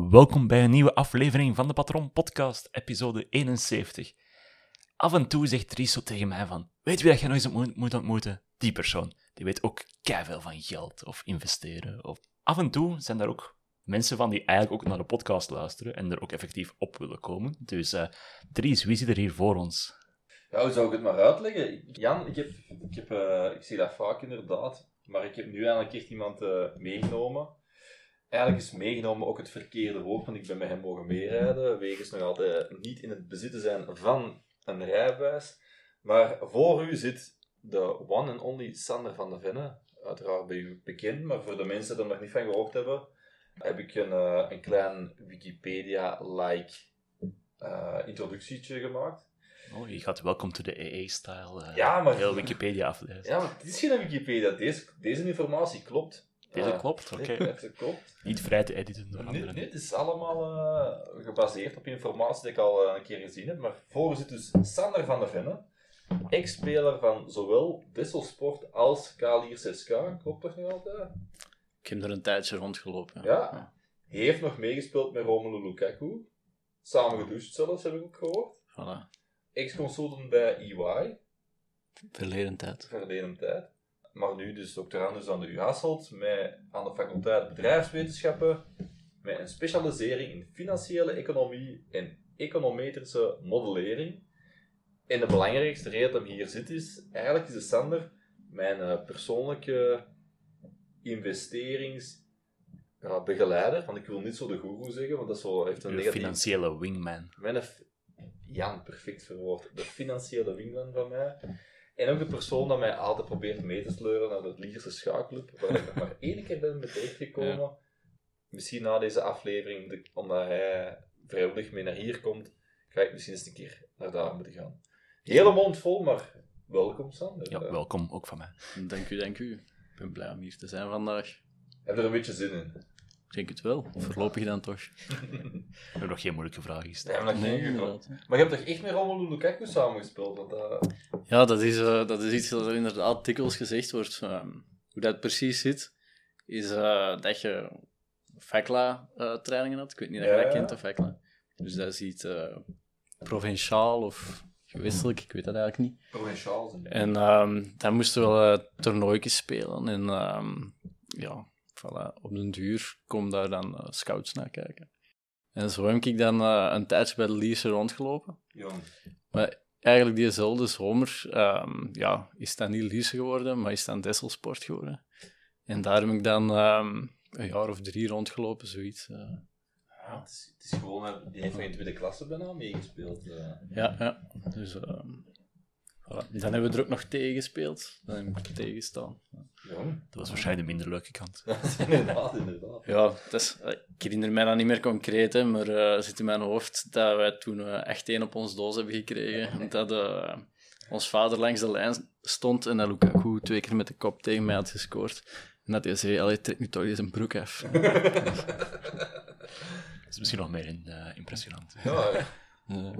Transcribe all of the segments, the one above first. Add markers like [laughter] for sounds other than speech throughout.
Welkom bij een nieuwe aflevering van de Patron Podcast, episode 71. Af en toe zegt Dries zo tegen mij van, weet wie dat je eens ontmo- moet ontmoeten? Die persoon. Die weet ook veel van geld of investeren. Of... Af en toe zijn daar ook mensen van die eigenlijk ook naar de podcast luisteren en er ook effectief op willen komen. Dus eh Dries, wie zit er hier voor ons? Ja, hoe zou ik het maar uitleggen? Jan, ik, heb, ik, heb, eh, ik zie dat vaak inderdaad, maar ik heb nu eigenlijk echt iemand eh, meegenomen. Eigenlijk is meegenomen ook het verkeerde woord, want ik ben met hem mogen meerijden, wegens nog altijd niet in het bezitten zijn van een rijbewijs. Maar voor u zit de one and only Sander van de Venne. Uiteraard bij u bekend, maar voor de mensen die er nog niet van gehoord hebben, heb ik een, eh, een klein Wikipedia-like eh, introductietje gemact. Oh, je gaat welkom to the AA-style. eh, Ja, maar- Heel Wikipedia aflezen. Ja, maar het is geen Wikipedia. Deze, deze informatie klopt. Deze Eh, klopt, oké. [laughs] nee, Deze klopt. Niet vrij te editen door Nee, anderen. nee, het is allemaal eh, gebaseerd op informatie die ik al eh, een keer gezien heb. Maar voor zit dus Sander van der Venne, ex-speler van zowel Disselsport als Kalier 6K. Klopt toch nog altijd? Ik heb er een tijdje rondgelopen. Ja. Hij heeft nog meegespeeld met Romelu Lukaku. Samen gedoucht zelfs, heb ik ook gehoord. Voilà. Ex-consultant bij EY. Verleden tijd. verleden tijd. Maar nu dus doctorandus aan de U Hasselt, met aan de faculteit bedrijfswetenschappen, met een specialisering in financiële economie en econometrische modellering. En de belangrijkste reden dat hij hier zit is, eigenlijk is de Sander mijn eh, persoonlijke investeringsbegeleider, want ik wil niet zo de goeroe zeggen, want dat is zo, heeft een negatief... financiële wingman. Mijn Jan, perfect verwoord. De financiële wingman van mij. En ook de persoon dat mij altijd probeert mee te sleuren naar de Lierse schaakclub, waar ik nog maar [laughs] één keer ben terechtgekomen. Misschien na deze aflevering, de- omdat hij vrijwillig mee naar hier komt, ga ik misschien eens een keer naar daar moeten gaan. Hele mond vol, maar welkom Sander. Ja, Eh, welkom ook van mij. Dank u, dank u. Ik ben blij om hier te zijn vandaag. Heb je er een beetje zin in? Ik denk het wel. Voorlopig dan toch. [laughs] Ik heb nog geen moeilijke vragen gesteld. Nee, nee, inderdaad. maar je hebt toch echt met Romelu Lukaku samengespeeld? Want, eh, Ja, dat is, eh, dat is iets dat er inderdaad dikwijls gezegd wordt. Ehm, hoe dat precies zit, is eh, dat je FECLA-trainingen had. Ik weet niet of je Ja, dat ja. kent, de FECLA. Dus dat is iets eh, provinciaal of gewestelijk, ik weet dat eigenlijk niet. provinciaal. En ehm, dan moesten we wel uh, toernooitjes spelen. En ehm, ja, voilà, op den duur komen daar dan eh, scouts naar kijken. En zo heb ik dan eh, een tijdje bij de Lierse rondgelopen. Jong. Maar eigenlijk diezelfde zomer ehm, ja, is dat niet Lierse geworden, maar is dan Desselsport geworden. En daar heb ik dan ehm, een jaar of drie rondgelopen, zoiets. eh. Ja, het, is, het is gewoon, die heeft van je tweede klasse bijna meegespeeld. ja, ja. Dus ehm, voilà. Dan hebben we er ook nog tegen gespeeld. Dan heb ik er tegen gestaan. Dat was waarschijnlijk de minder leuke kant. [laughs] inderdaad, inderdaad. Ja, dat is, ik herinner mij dat niet meer concreet, hè, maar eh zit in mijn hoofd dat wij toen eh, echt één op ons doos hebben gekregen. [laughs] Dat eh, ons vader langs de lijn stond en dat Lukaku twee keer met de kop tegen mij had gescoord. En dat hij zei, allee, trek nu toch eens een broek af. [laughs] Dat is misschien nog meer in, impressionant. Ja, ja,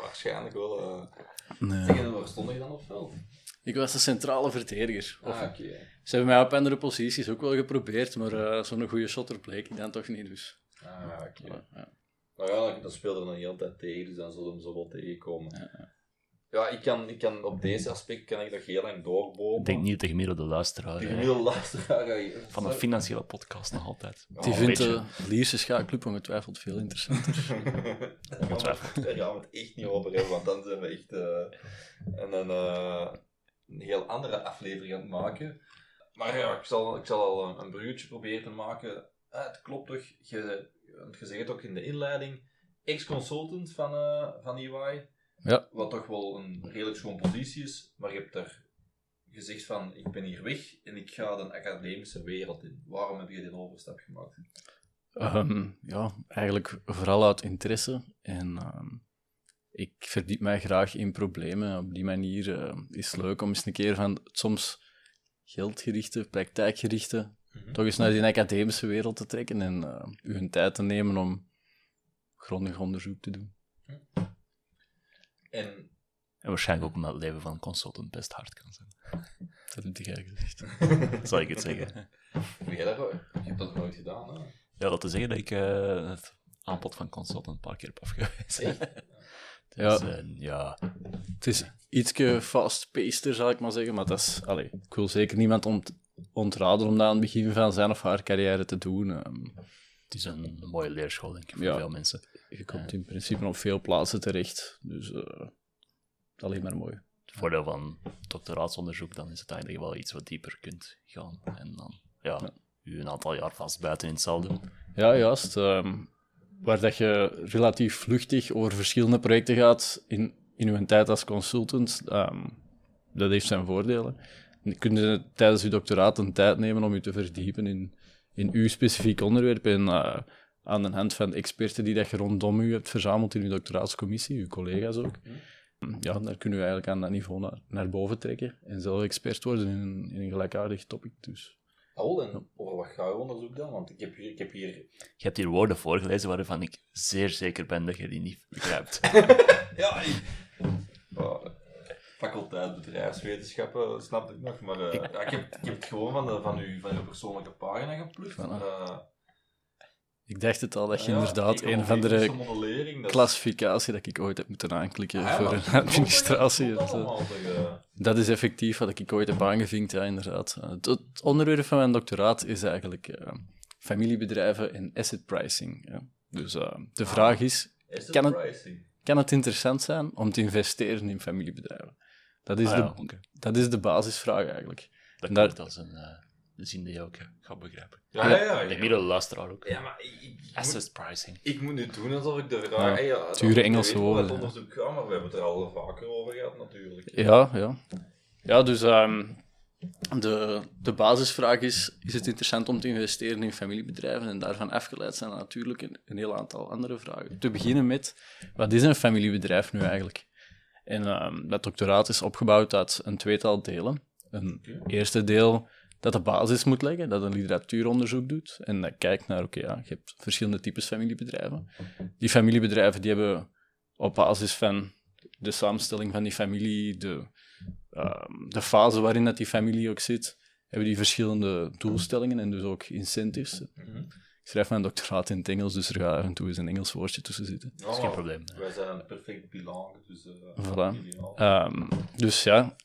waarschijnlijk wel. eh. nee. Zeg, waar stond je dan op veld? Ik was de centrale verdediger. Of, Ah, oké. Ze hebben mij op andere posities ook wel geprobeerd, maar eh, zo'n goede shotter bleek ik dan toch niet. Dus. Ah, oké. Ja, ja. Maar ja, dat speelde er dan heel tijd tegen, dus dan zullen we hem zo wel tegenkomen. Ja, ja. Ik kan, ik kan op deze aspect kan ik nog heel lang doorbomen. Ik denk niet dat de gemiddelde luisteraar De eh, gemiddelde luisteraar van een financiële podcast nog altijd. Die vindt de Lierse schaakclub ongetwijfeld veel interessanter. Daar gaan we- daar gaan we het echt niet over hebben, want dan zijn we echt eh, een, eh, een heel andere aflevering aan het maken. Maar ja, ik zal, ik zal al een, een bruggetje proberen te maken. Ah, het klopt toch, je, want je zegt het ook in de inleiding, ex-consultant van, eh van EY, Ja. wat toch wel een redelijk schoon positie is, maar je hebt daar gezegd van, ik ben hier weg en ik ga de academische wereld in. Waarom heb je die overstap gemaakt? Ehm, ja, eigenlijk vooral uit interesse. En ehm, ik verdiep mij graag in problemen. Op die manier eh, is het leuk om eens een keer van het soms geldgerichte, praktijkgerichte, toch eens naar die academische wereld te trekken en eh uw tijd te nemen om grondig onderzoek te doen. En En waarschijnlijk ook omdat het leven van een consultant best hard kan zijn. [laughs] Dat heb jij gezegd. [laughs] Zal ik het zeggen. Heb jij dat, je hebt dat nooit gedaan, hè? Ja, dat te zeggen dat ik eh, het aanbod van consultant een paar keer heb afgewezen. [laughs] Ja. Dus, eh, ja. Het is ietsje fast-paceder, zal ik maar zeggen. Maar dat is, allee, ik wil zeker niemand ont, ontraden om dat aan het begin van zijn of haar carrière te doen. Ehm, Het is een mooie leerschool, denk ik, voor Ja. veel mensen. je komt in principe op veel plaatsen terecht. Dus eh, alleen maar mooi. Het voordeel van doctoraatsonderzoek, dan is het eigenlijk wel iets wat dieper kunt gaan. En dan, ja, u een aantal jaar vast buiten in doen. Ja, juist. ehm, waar dat je relatief vluchtig over verschillende projecten gaat in, in uw tijd als consultant, ehm, dat heeft zijn voordelen. En kun tijdens je doctoraat een tijd nemen om je te verdiepen in, in uw specifiek onderwerp en eh, aan de hand van experten die dat je rondom u hebt verzameld in uw doctoraatscommissie, uw collega's ook. Ja, daar kunnen we eigenlijk aan dat niveau naar, naar boven trekken en zelf expert worden in een, in een gelijkaardig topic. Dus. Paul, en over wat gaat je onderzoek dan? Want ik heb hier... Ik heb hier... Je hebt hier woorden voorgelezen waarvan ik zeer zeker ben dat je die niet begrijpt. [laughs] Ja, ik... Oh, faculteit bedrijfswetenschappen, snap ik nog. Maar eh, ja, ik, heb, ik heb het gewoon van, de, van, uw, van uw persoonlijke pagina geplukt. Voilà. Eh, Ik dacht het al, dat je ja, inderdaad een van de klassificatie dat ik ooit heb moeten aanklikken Ah voor een administratie. dat eh. Dat is effectief wat ik ooit heb aangevinkt, ja, inderdaad. Eh, Het, onderwerp van mijn doctoraat is eigenlijk eh, familiebedrijven en asset pricing. Ja. Dus de vraag is, kan het- kan het interessant zijn om te investeren in familiebedrijven? Dat is, Ah, de, dat is de basisvraag eigenlijk. Dat klinkt als een zin die je ook gaat begrijpen. Ja, ja, ja. Ja. de luisteraar ook. Ja, maar ik, ik, ik moet, Asset pricing. ik moet nu doen alsof ik de vraag... Ja, ja, dure dat- Engelse woorden, Het ja. onderzoek gaat, maar we hebben het er al vaker over gehad, natuurlijk. Ja, ja. Ja, dus ehm, de, de basisvraag is, is het interessant om te investeren in familiebedrijven? En daarvan afgeleid zijn natuurlijk een, een heel aantal andere vragen. Te beginnen met, wat is een familiebedrijf nu eigenlijk? En ehm, dat doctoraat is opgebouwd uit een tweetal delen. Een eerste deel dat de basis moet leggen, dat een literatuuronderzoek doet en dat kijkt naar, oké, ja, je hebt verschillende types familiebedrijven. Die familiebedrijven die hebben op basis van de samenstelling van die familie, de, ehm, de fase waarin dat die familie ook zit, hebben die verschillende doelstellingen en dus ook incentives. Ik schrijf mijn doctoraat in het Engels, dus er gaat af en toe eens een Engels woordje tussen zitten. Dat is geen probleem. Wij zijn een perfect bilang, dus... eh Voilà. Ehm, dus ja.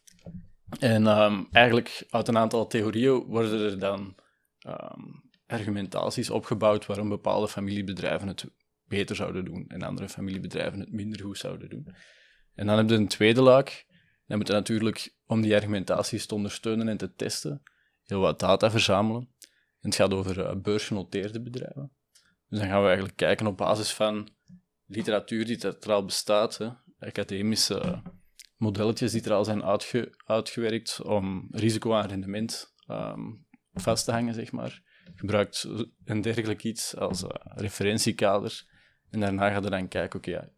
En ehm, eigenlijk uit een aantal theorieën worden er dan ehm, argumentaties opgebouwd waarom bepaalde familiebedrijven het beter zouden doen en andere familiebedrijven het minder goed zouden doen. En dan heb je een tweede laag. Dan moet je natuurlijk, om die argumentaties te ondersteunen en te testen, heel wat data verzamelen. En het gaat over eh, beursgenoteerde bedrijven. Dus dan gaan we eigenlijk kijken op basis van literatuur die er al bestaat, hè, academische modelletjes die er al zijn uitge- uitgewerkt om risico aan rendement ehm, vast te hangen, zeg maar. Gebruikt een dergelijk iets als eh, referentiekader. En daarna gaat je dan kijken, oké,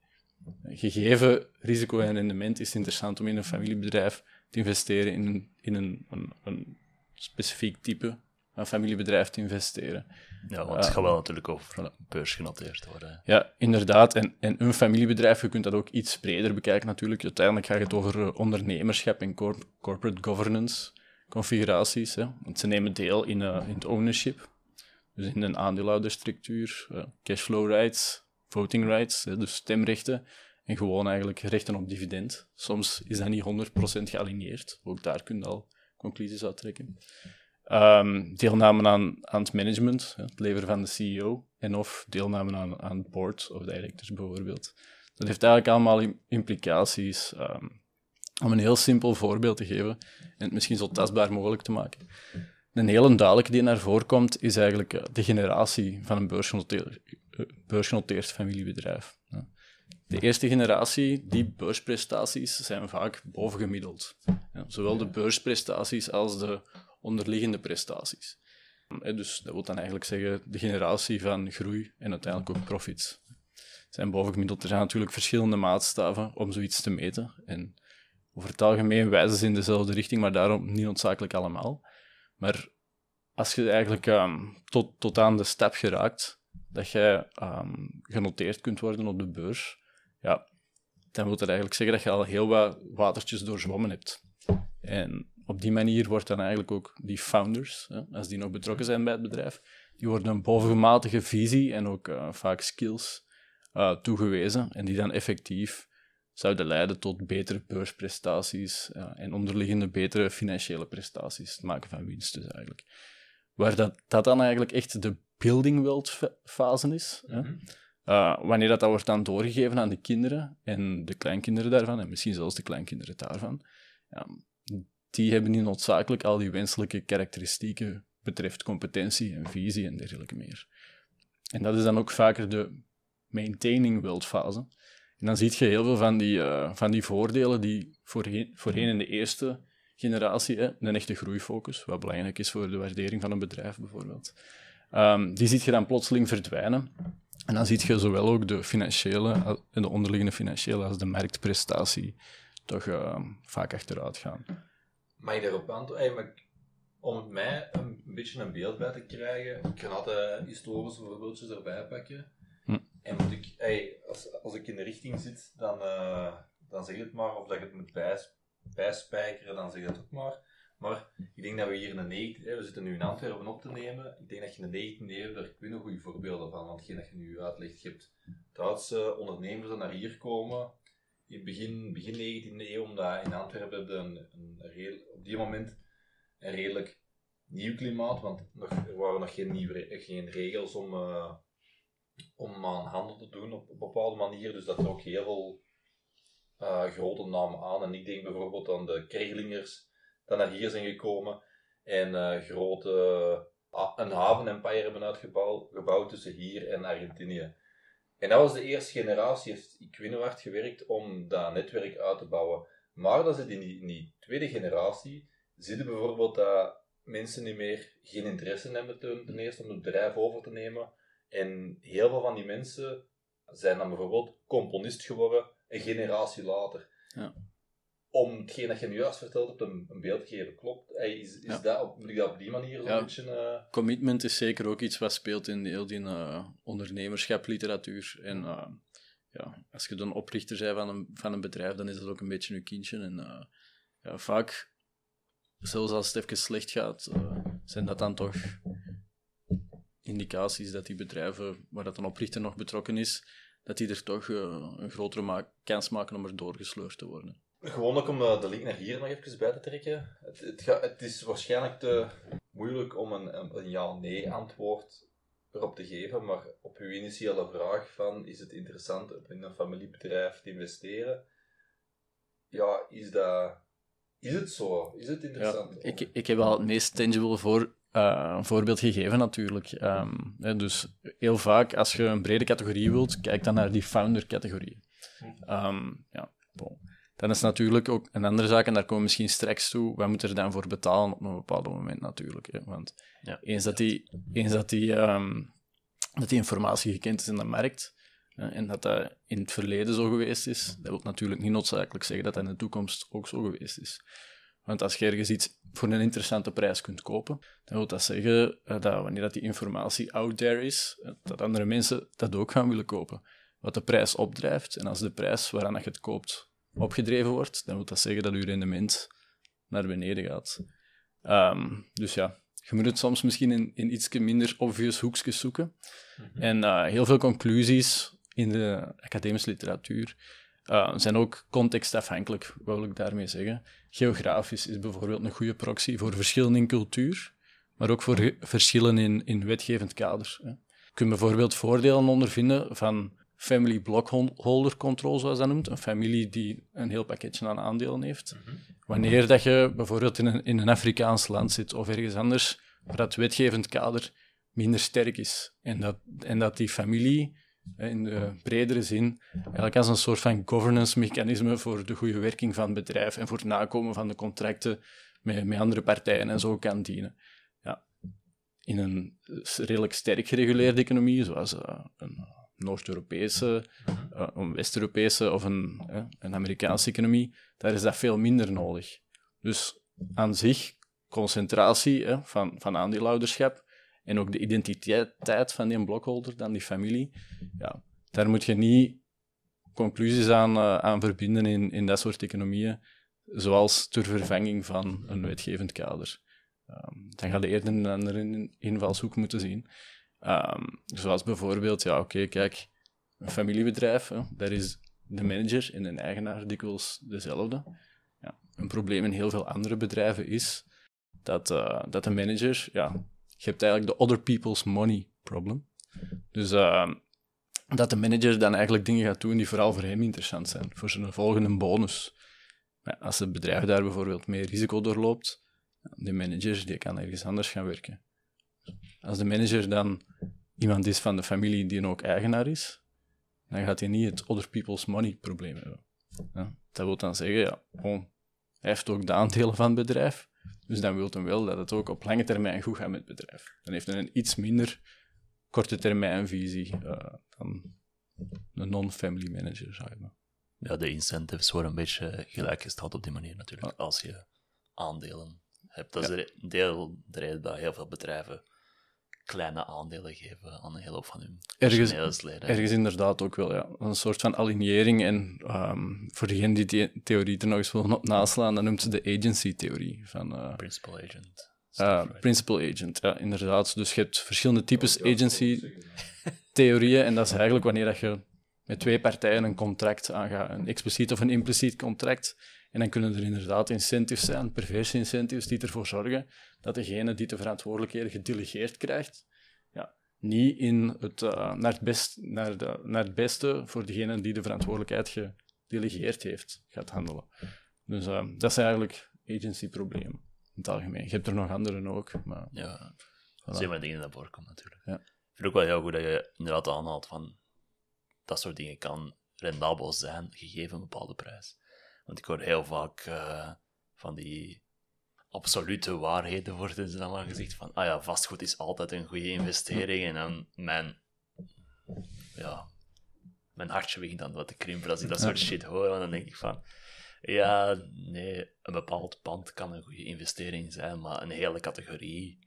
gegeven risico en rendement is het interessant om in een familiebedrijf te investeren, in een, in een, een, een specifiek type van familiebedrijf te investeren. Ja, want het gaat wel natuurlijk over beursgenoteerd worden. Ja, inderdaad. En, en een familiebedrijf, je kunt dat ook iets breder bekijken natuurlijk. Uiteindelijk gaat het over eh, ondernemerschap en corp- corporate governance configuraties. Hè. Want ze nemen deel in, eh, in het ownership, dus in een aandeelhoudersstructuur, eh, cashflow rights, voting rights, hè, dus stemrechten, en gewoon eigenlijk rechten op dividend. Soms is dat niet 100% gealigneerd. Ook daar kun je al conclusies uit trekken. Ehm, deelname aan, aan het management, het leveren van de CEO, en of deelname aan, aan het board of directors bijvoorbeeld. Dat heeft eigenlijk allemaal im- implicaties. ehm, om een heel simpel voorbeeld te geven en het misschien zo tastbaar mogelijk te maken. Een hele duidelijke die naar voren komt, is eigenlijk eh, de generatie van een beursgenoteerd, eh, beursgenoteerd familiebedrijf. De eerste generatie, die beursprestaties zijn vaak bovengemiddeld. Zowel de beursprestaties als de onderliggende prestaties. Dus dat wil dan eigenlijk zeggen de generatie van groei en uiteindelijk ook profits. Zijn bovengemiddeld. Er zijn natuurlijk verschillende maatstaven om zoiets te meten. En over het algemeen wijzen ze in dezelfde richting, maar daarom niet noodzakelijk allemaal. Maar als je eigenlijk ehm, tot, tot aan de stap geraakt dat jij ehm, genoteerd kunt worden op de beurs, ja, dan wil dat eigenlijk zeggen dat je al heel wat watertjes doorzwommen hebt. En op die manier wordt dan eigenlijk ook die founders, hè, als die nog betrokken zijn bij het bedrijf, die worden een bovenmatige visie en ook eh, vaak skills uh, toegewezen en die dan effectief zouden leiden tot betere beursprestaties en onderliggende betere financiële prestaties, het maken van winst dus eigenlijk. Waar dat, dat dan eigenlijk echt de building world fase is. Mm wanneer dat, dat wordt dan doorgegeven aan de kinderen en de kleinkinderen daarvan, en misschien zelfs de kleinkinderen daarvan, ja, die hebben niet noodzakelijk al die wenselijke karakteristieken betreft competentie en visie en dergelijke meer. En dat is dan ook vaker de maintaining world fase. En dan zie je heel veel van die, uh, van die voordelen die voorheen, voorheen in de eerste generatie, hè, een echte groeifocus, wat belangrijk is voor de waardering van een bedrijf bijvoorbeeld, um, die ziet je dan plotseling verdwijnen. En dan zie je zowel ook de financiële, de onderliggende financiële als de marktprestatie toch uh, vaak achteruit gaan. Mag je daarop antwoorden? om mij een, beetje een beeld bij te krijgen, ik kan altijd historische voorbeeldjes erbij pakken. Hm. En moet ik, als, als ik in de richting zit, dan, uh, dan zeg het maar, of dat je het moet bijs, bijspijkeren, dan zeg het ook maar. Maar ik denk dat we hier in de 19 we zitten nu in Antwerpen op te nemen. Ik denk dat je in de 19e eeuw, daar kun je goede voorbeelden van, want hetgeen dat je nu uitlegt, je hebt Duitse ondernemers die naar hier komen, begin, begin 19e eeuw, omdat in Antwerpen een, een, op die moment een redelijk nieuw klimaat, want er waren nog geen, nieuwe, geen regels om, uh, om aan handel te doen op een bepaalde manier, dus dat trok heel veel uh, grote namen aan. En ik denk bijvoorbeeld aan de Kreglingers, die naar hier zijn gekomen en uh, grote een haven-empire hebben uitgebouwd gebouwd tussen hier en Argentinië. En dat was de eerste generatie, heeft Equinoward gewerkt om dat netwerk uit te bouwen. Maar dat zit in die, die tweede generatie, zie je bijvoorbeeld dat mensen niet meer geen interesse hebben ten, ten eerste om het bedrijf over te nemen. En heel veel van die mensen zijn dan bijvoorbeeld componist geworden een generatie later. Ja. Om hetgeen dat je nu juist verteld hebt een, een beeld te geven, klopt? Is, is dat, op, moet ik dat op die manier zo'n beetje... Uh... Commitment is zeker ook iets wat speelt in heel die uh, ondernemerschap, literatuur. En uh, ja, als je dan oprichter bent van een, van een bedrijf, dan is dat ook een beetje een kindje. En ja, vaak zelfs als het even slecht gaat, zijn dat dan toch indicaties dat die bedrijven waar dat een oprichter nog betrokken is, dat die er toch een grotere kans maken om er doorgesleurd te worden. Gewoon ook om uh, de link naar hier nog even bij te trekken. Het, het, ga, het is waarschijnlijk te moeilijk om een, een ja-nee antwoord erop te geven, maar op uw initiële vraag van is het interessant om in een familiebedrijf te investeren, ja, is dat is het zo? Is het interessant? Ja, ik, ik heb wel het meest tangible voor, uh, voorbeeld gegeven, natuurlijk. Um, dus heel vaak, als je een brede categorie wilt, kijk dan naar die founder-categorie. Um, ja, Dan is natuurlijk ook een andere zaak, en daar komen we misschien straks toe. Wij moeten er dan voor betalen op een bepaald moment, natuurlijk. Hè? Want ja, eens dat die, eens dat die, um, dat die informatie gekend is in de markt, en dat dat in het verleden zo geweest is, dat wil natuurlijk niet noodzakelijk zeggen dat dat in de toekomst ook zo geweest is. Want als je ergens iets voor een interessante prijs kunt kopen, dan wil dat zeggen eh, dat wanneer dat die informatie out there is, eh, dat andere mensen dat ook gaan willen kopen. Wat de prijs opdrijft, en als de prijs waaraan je het koopt opgedreven wordt, dan wil dat zeggen dat je rendement naar beneden gaat. Ehm, dus ja, je moet het soms misschien in, in iets minder obvious hoekjes zoeken. Mhm. En uh, heel veel conclusies in de academische literatuur uh, zijn ook contextafhankelijk, wat wil ik daarmee zeggen. Geografisch is bijvoorbeeld een goede proxy voor verschillen in cultuur, maar ook voor verschillen in, in wetgevend kader. Hè. Je kunt bijvoorbeeld voordelen ondervinden van family blockholder control, zoals dat noemt. Een familie die een heel pakketje aan aandelen heeft. Mhm. Wanneer dat je bijvoorbeeld in een, in een Afrikaans land zit of ergens anders, waar dat wetgevend kader minder sterk is. En dat, en dat die familie in de bredere zin, eigenlijk als een soort van governance-mechanisme voor de goede werking van het bedrijf en voor het nakomen van de contracten met, met andere partijen en zo kan dienen. Ja. In een redelijk sterk gereguleerde economie, zoals uh, een Noord-Europese, uh, een West-Europese of een, een Amerikaanse economie, daar is dat veel minder nodig. Dus aan zich, concentratie van, van aandeelhouderschap en ook de identiteit van die blokholder, dan die familie, ja, daar moet je niet conclusies aan, uh, aan verbinden in, in dat soort economieën, zoals ter vervanging van een wetgevend kader. Ehm, dan ga je eerder een andere invalshoek moeten zien. Ehm, zoals bijvoorbeeld, ja, oké, kijk, een familiebedrijf, hè, daar is de manager en de eigenaar dikwijls dezelfde. Ja, een probleem in heel veel andere bedrijven is dat, uh, dat de manager, ja, je hebt eigenlijk de other people's money problem. Dus uh, dat de manager dan eigenlijk dingen gaat doen die vooral voor hem interessant zijn, voor zijn volgende bonus. Als het bedrijf daar bijvoorbeeld meer risico doorloopt, de manager die kan ergens anders gaan werken. Als de manager dan iemand is van de familie die ook eigenaar is, dan gaat hij niet het other people's money probleem hebben. Ja, dat wil dan zeggen, ja, hij heeft ook de aandelen van het bedrijf, dus dan wil hij wel dat het ook op lange termijn goed gaat met het bedrijf. Dan heeft hij een iets minder korte termijn visie uh, dan een non-family manager, zeg maar. Ja, de incentives worden een beetje gelijkgesteld op die manier natuurlijk, als je aandelen hebt. Dat is ja. deel de reden dat heel veel bedrijven kleine aandelen geven aan een hele hoop van hun ergens, ergens inderdaad ook wel, ja. Een soort van alignering. En um, voor degene die die theorie er nog eens willen op naslaan, dan noemt ze de agency-theorie. Van, uh, Principal agent. Uh, principal agent, ja, inderdaad. Dus je hebt verschillende types agency-theorieën. [laughs] En dat is eigenlijk wanneer dat je met twee partijen een contract aangaat, een expliciet of een impliciet contract. En dan kunnen er inderdaad incentives zijn, perverse incentives, die ervoor zorgen dat degene die de verantwoordelijkheden gedelegeerd krijgt, ja, niet in het, uh, naar, het best, naar, de, naar het beste voor degene die de verantwoordelijkheid gedelegeerd heeft, gaat handelen. Dus uh, dat zijn eigenlijk agency-problemen in het algemeen. Je hebt er nog andere ook. Maar, ja, voilà. zijn maar dingen naar voren komen natuurlijk. Ja. Ik vind ook wel heel goed dat je inderdaad aanhaalt van dat soort dingen kan rendabel zijn, gegeven een bepaalde prijs. Want ik hoor heel vaak uh, van die absolute waarheden worden dan maar gezegd van, ah ja, vastgoed is altijd een goede investering. En dan mijn, ja, mijn hartje begint dan wat te krimpen als ik dat soort shit hoor. En dan denk ik van, ja, nee, een bepaald pand kan een goede investering zijn, maar een hele categorie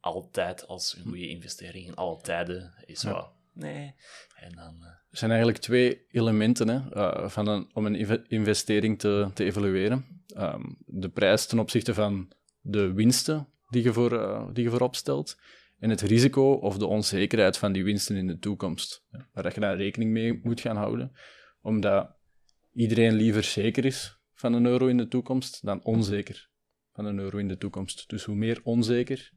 altijd als een goede investering in alle tijden is wat nee. En dan, uh... Er zijn eigenlijk twee elementen hè, uh, van een, om een investering te, te evalueren. Um, de prijs ten opzichte van de winsten die je, voor, uh, die je voorop stelt. En het risico of de onzekerheid van die winsten in de toekomst. Waar je daar rekening mee moet gaan houden. Omdat iedereen liever zeker is van een euro in de toekomst dan onzeker van een euro in de toekomst. Dus hoe meer onzeker,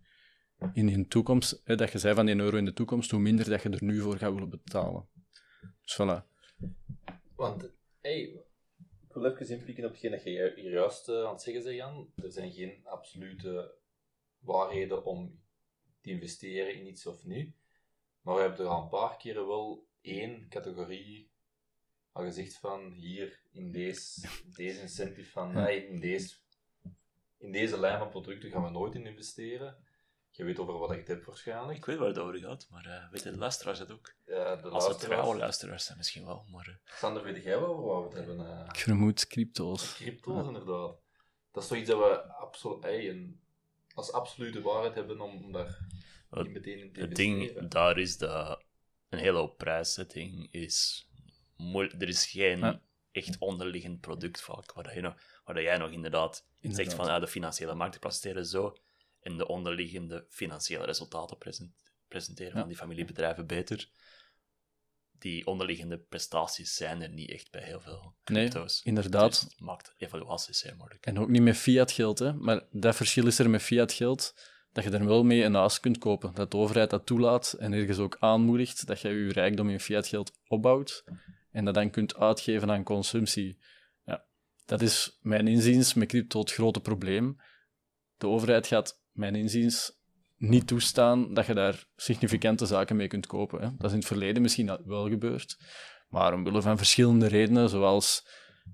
in de toekomst, hè, dat je zei van 1 euro in de toekomst, hoe minder dat je er nu voor gaat willen betalen. Dus voilà. Want, hey, ik wil even inpikken op hetgeen dat je hier juist uh, aan het zeggen bent, Jan. Er zijn geen absolute waarheden om te investeren in iets of niet. Maar we hebben er al een paar keren wel één categorie al gezegd van hier in deze, deze incentive van nee, in, deze, in deze lijn van producten gaan we nooit in investeren. Je weet over wat ik het heb waarschijnlijk. Ik weet waar het over gaat, maar uh, weet de luisteraars het ook? Ja, de Als het trouwe luisteraars zijn misschien wel, maar... Uh... Sander, weet jij wel over wat we het hebben? Uh... Ik vermoed crypto's. Crypto's, ja. inderdaad. Dat is toch iets dat we absolu hey, als absolute waarheid hebben om, daar niet meteen in te Het ding daar is dat een hele hoop prijszetting is... Er is geen ja. echt onderliggend product vaak, waar, je nog, waar jij nog inderdaad, inderdaad. zegt van ja, de financiële markten presteren zo en de onderliggende financiële resultaten presenteren van die familiebedrijven beter. Die onderliggende prestaties zijn er niet echt bij heel veel crypto's. Nee, inderdaad. Dus maakt evaluaties zeer moeilijk. En ook niet met fiat geld, hè. Maar dat verschil is er met fiat geld, dat je er wel mee een huis kunt kopen. Dat de overheid dat toelaat en ergens ook aanmoedigt dat je je rijkdom in fiat geld opbouwt en dat dan kunt uitgeven aan consumptie. Ja, dat is mijn inziens met crypto het grote probleem. De overheid gaat mijn inziens niet toestaan dat je daar significante zaken mee kunt kopen. Dat is in het verleden misschien wel gebeurd, maar omwille van verschillende redenen, zoals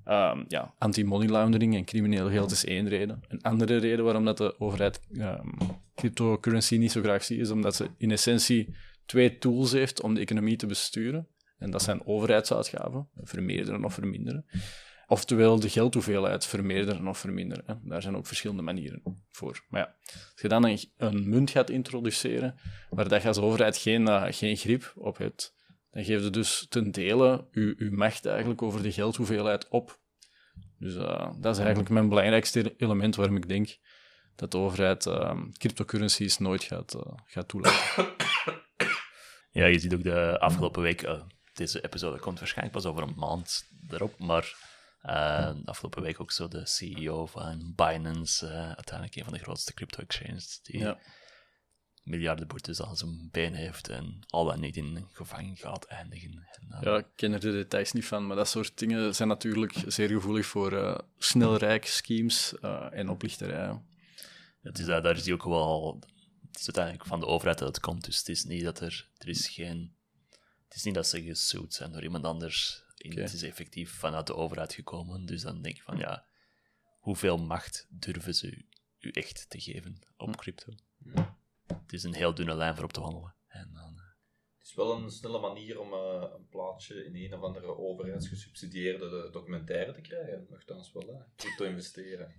um, ja, anti-money laundering en crimineel geld is één reden. Een andere reden waarom dat de overheid um, cryptocurrency niet zo graag ziet, is omdat ze in essentie twee tools heeft om de economie te besturen. En dat zijn overheidsuitgaven, vermeerderen of verminderen. Oftewel de geldhoeveelheid vermeerderen of verminderen. Daar zijn ook verschillende manieren voor. Maar ja, als je dan een, munt gaat introduceren, waar dat je als overheid geen, uh, geen grip op hebt, dan geef je dus ten dele je, macht eigenlijk over de geldhoeveelheid op. Dus uh, dat is eigenlijk mijn belangrijkste element waarom ik denk dat de overheid ehm, cryptocurrencies nooit gaat, eh, gaat toelaten. [coughs] Ja, je ziet ook de afgelopen week, eh, deze episode komt waarschijnlijk pas over een maand erop, maar eh, afgelopen week ook zo de CEO van Binance, eh, uiteindelijk een van de grootste crypto-exchanges, die Ja. miljarden boetes aan zijn been heeft en al dan niet in gevangen gaat eindigen. En, eh, Ja, ik ken er de details niet van, maar dat soort dingen zijn natuurlijk zeer gevoelig voor eh snelrijk schemes en oplichterij. Het is, daar daar is hij ook wel. Het is uiteindelijk van de overheid dat het komt, dus het is niet dat er. Er is geen. Het is niet dat ze gesuwd zijn door iemand anders. Oké. Het is effectief vanuit de overheid gekomen. Dus dan denk je van ja, hoeveel macht durven ze u, u echt te geven op crypto? Het is een heel dunne lijn voor op te wandelen. En dan, eh, Het is wel een snelle manier om eh, een plaatsje in een of andere overheidsgesubsidieerde documentaire te krijgen. Nogthans wel, hè. Crypto investeren.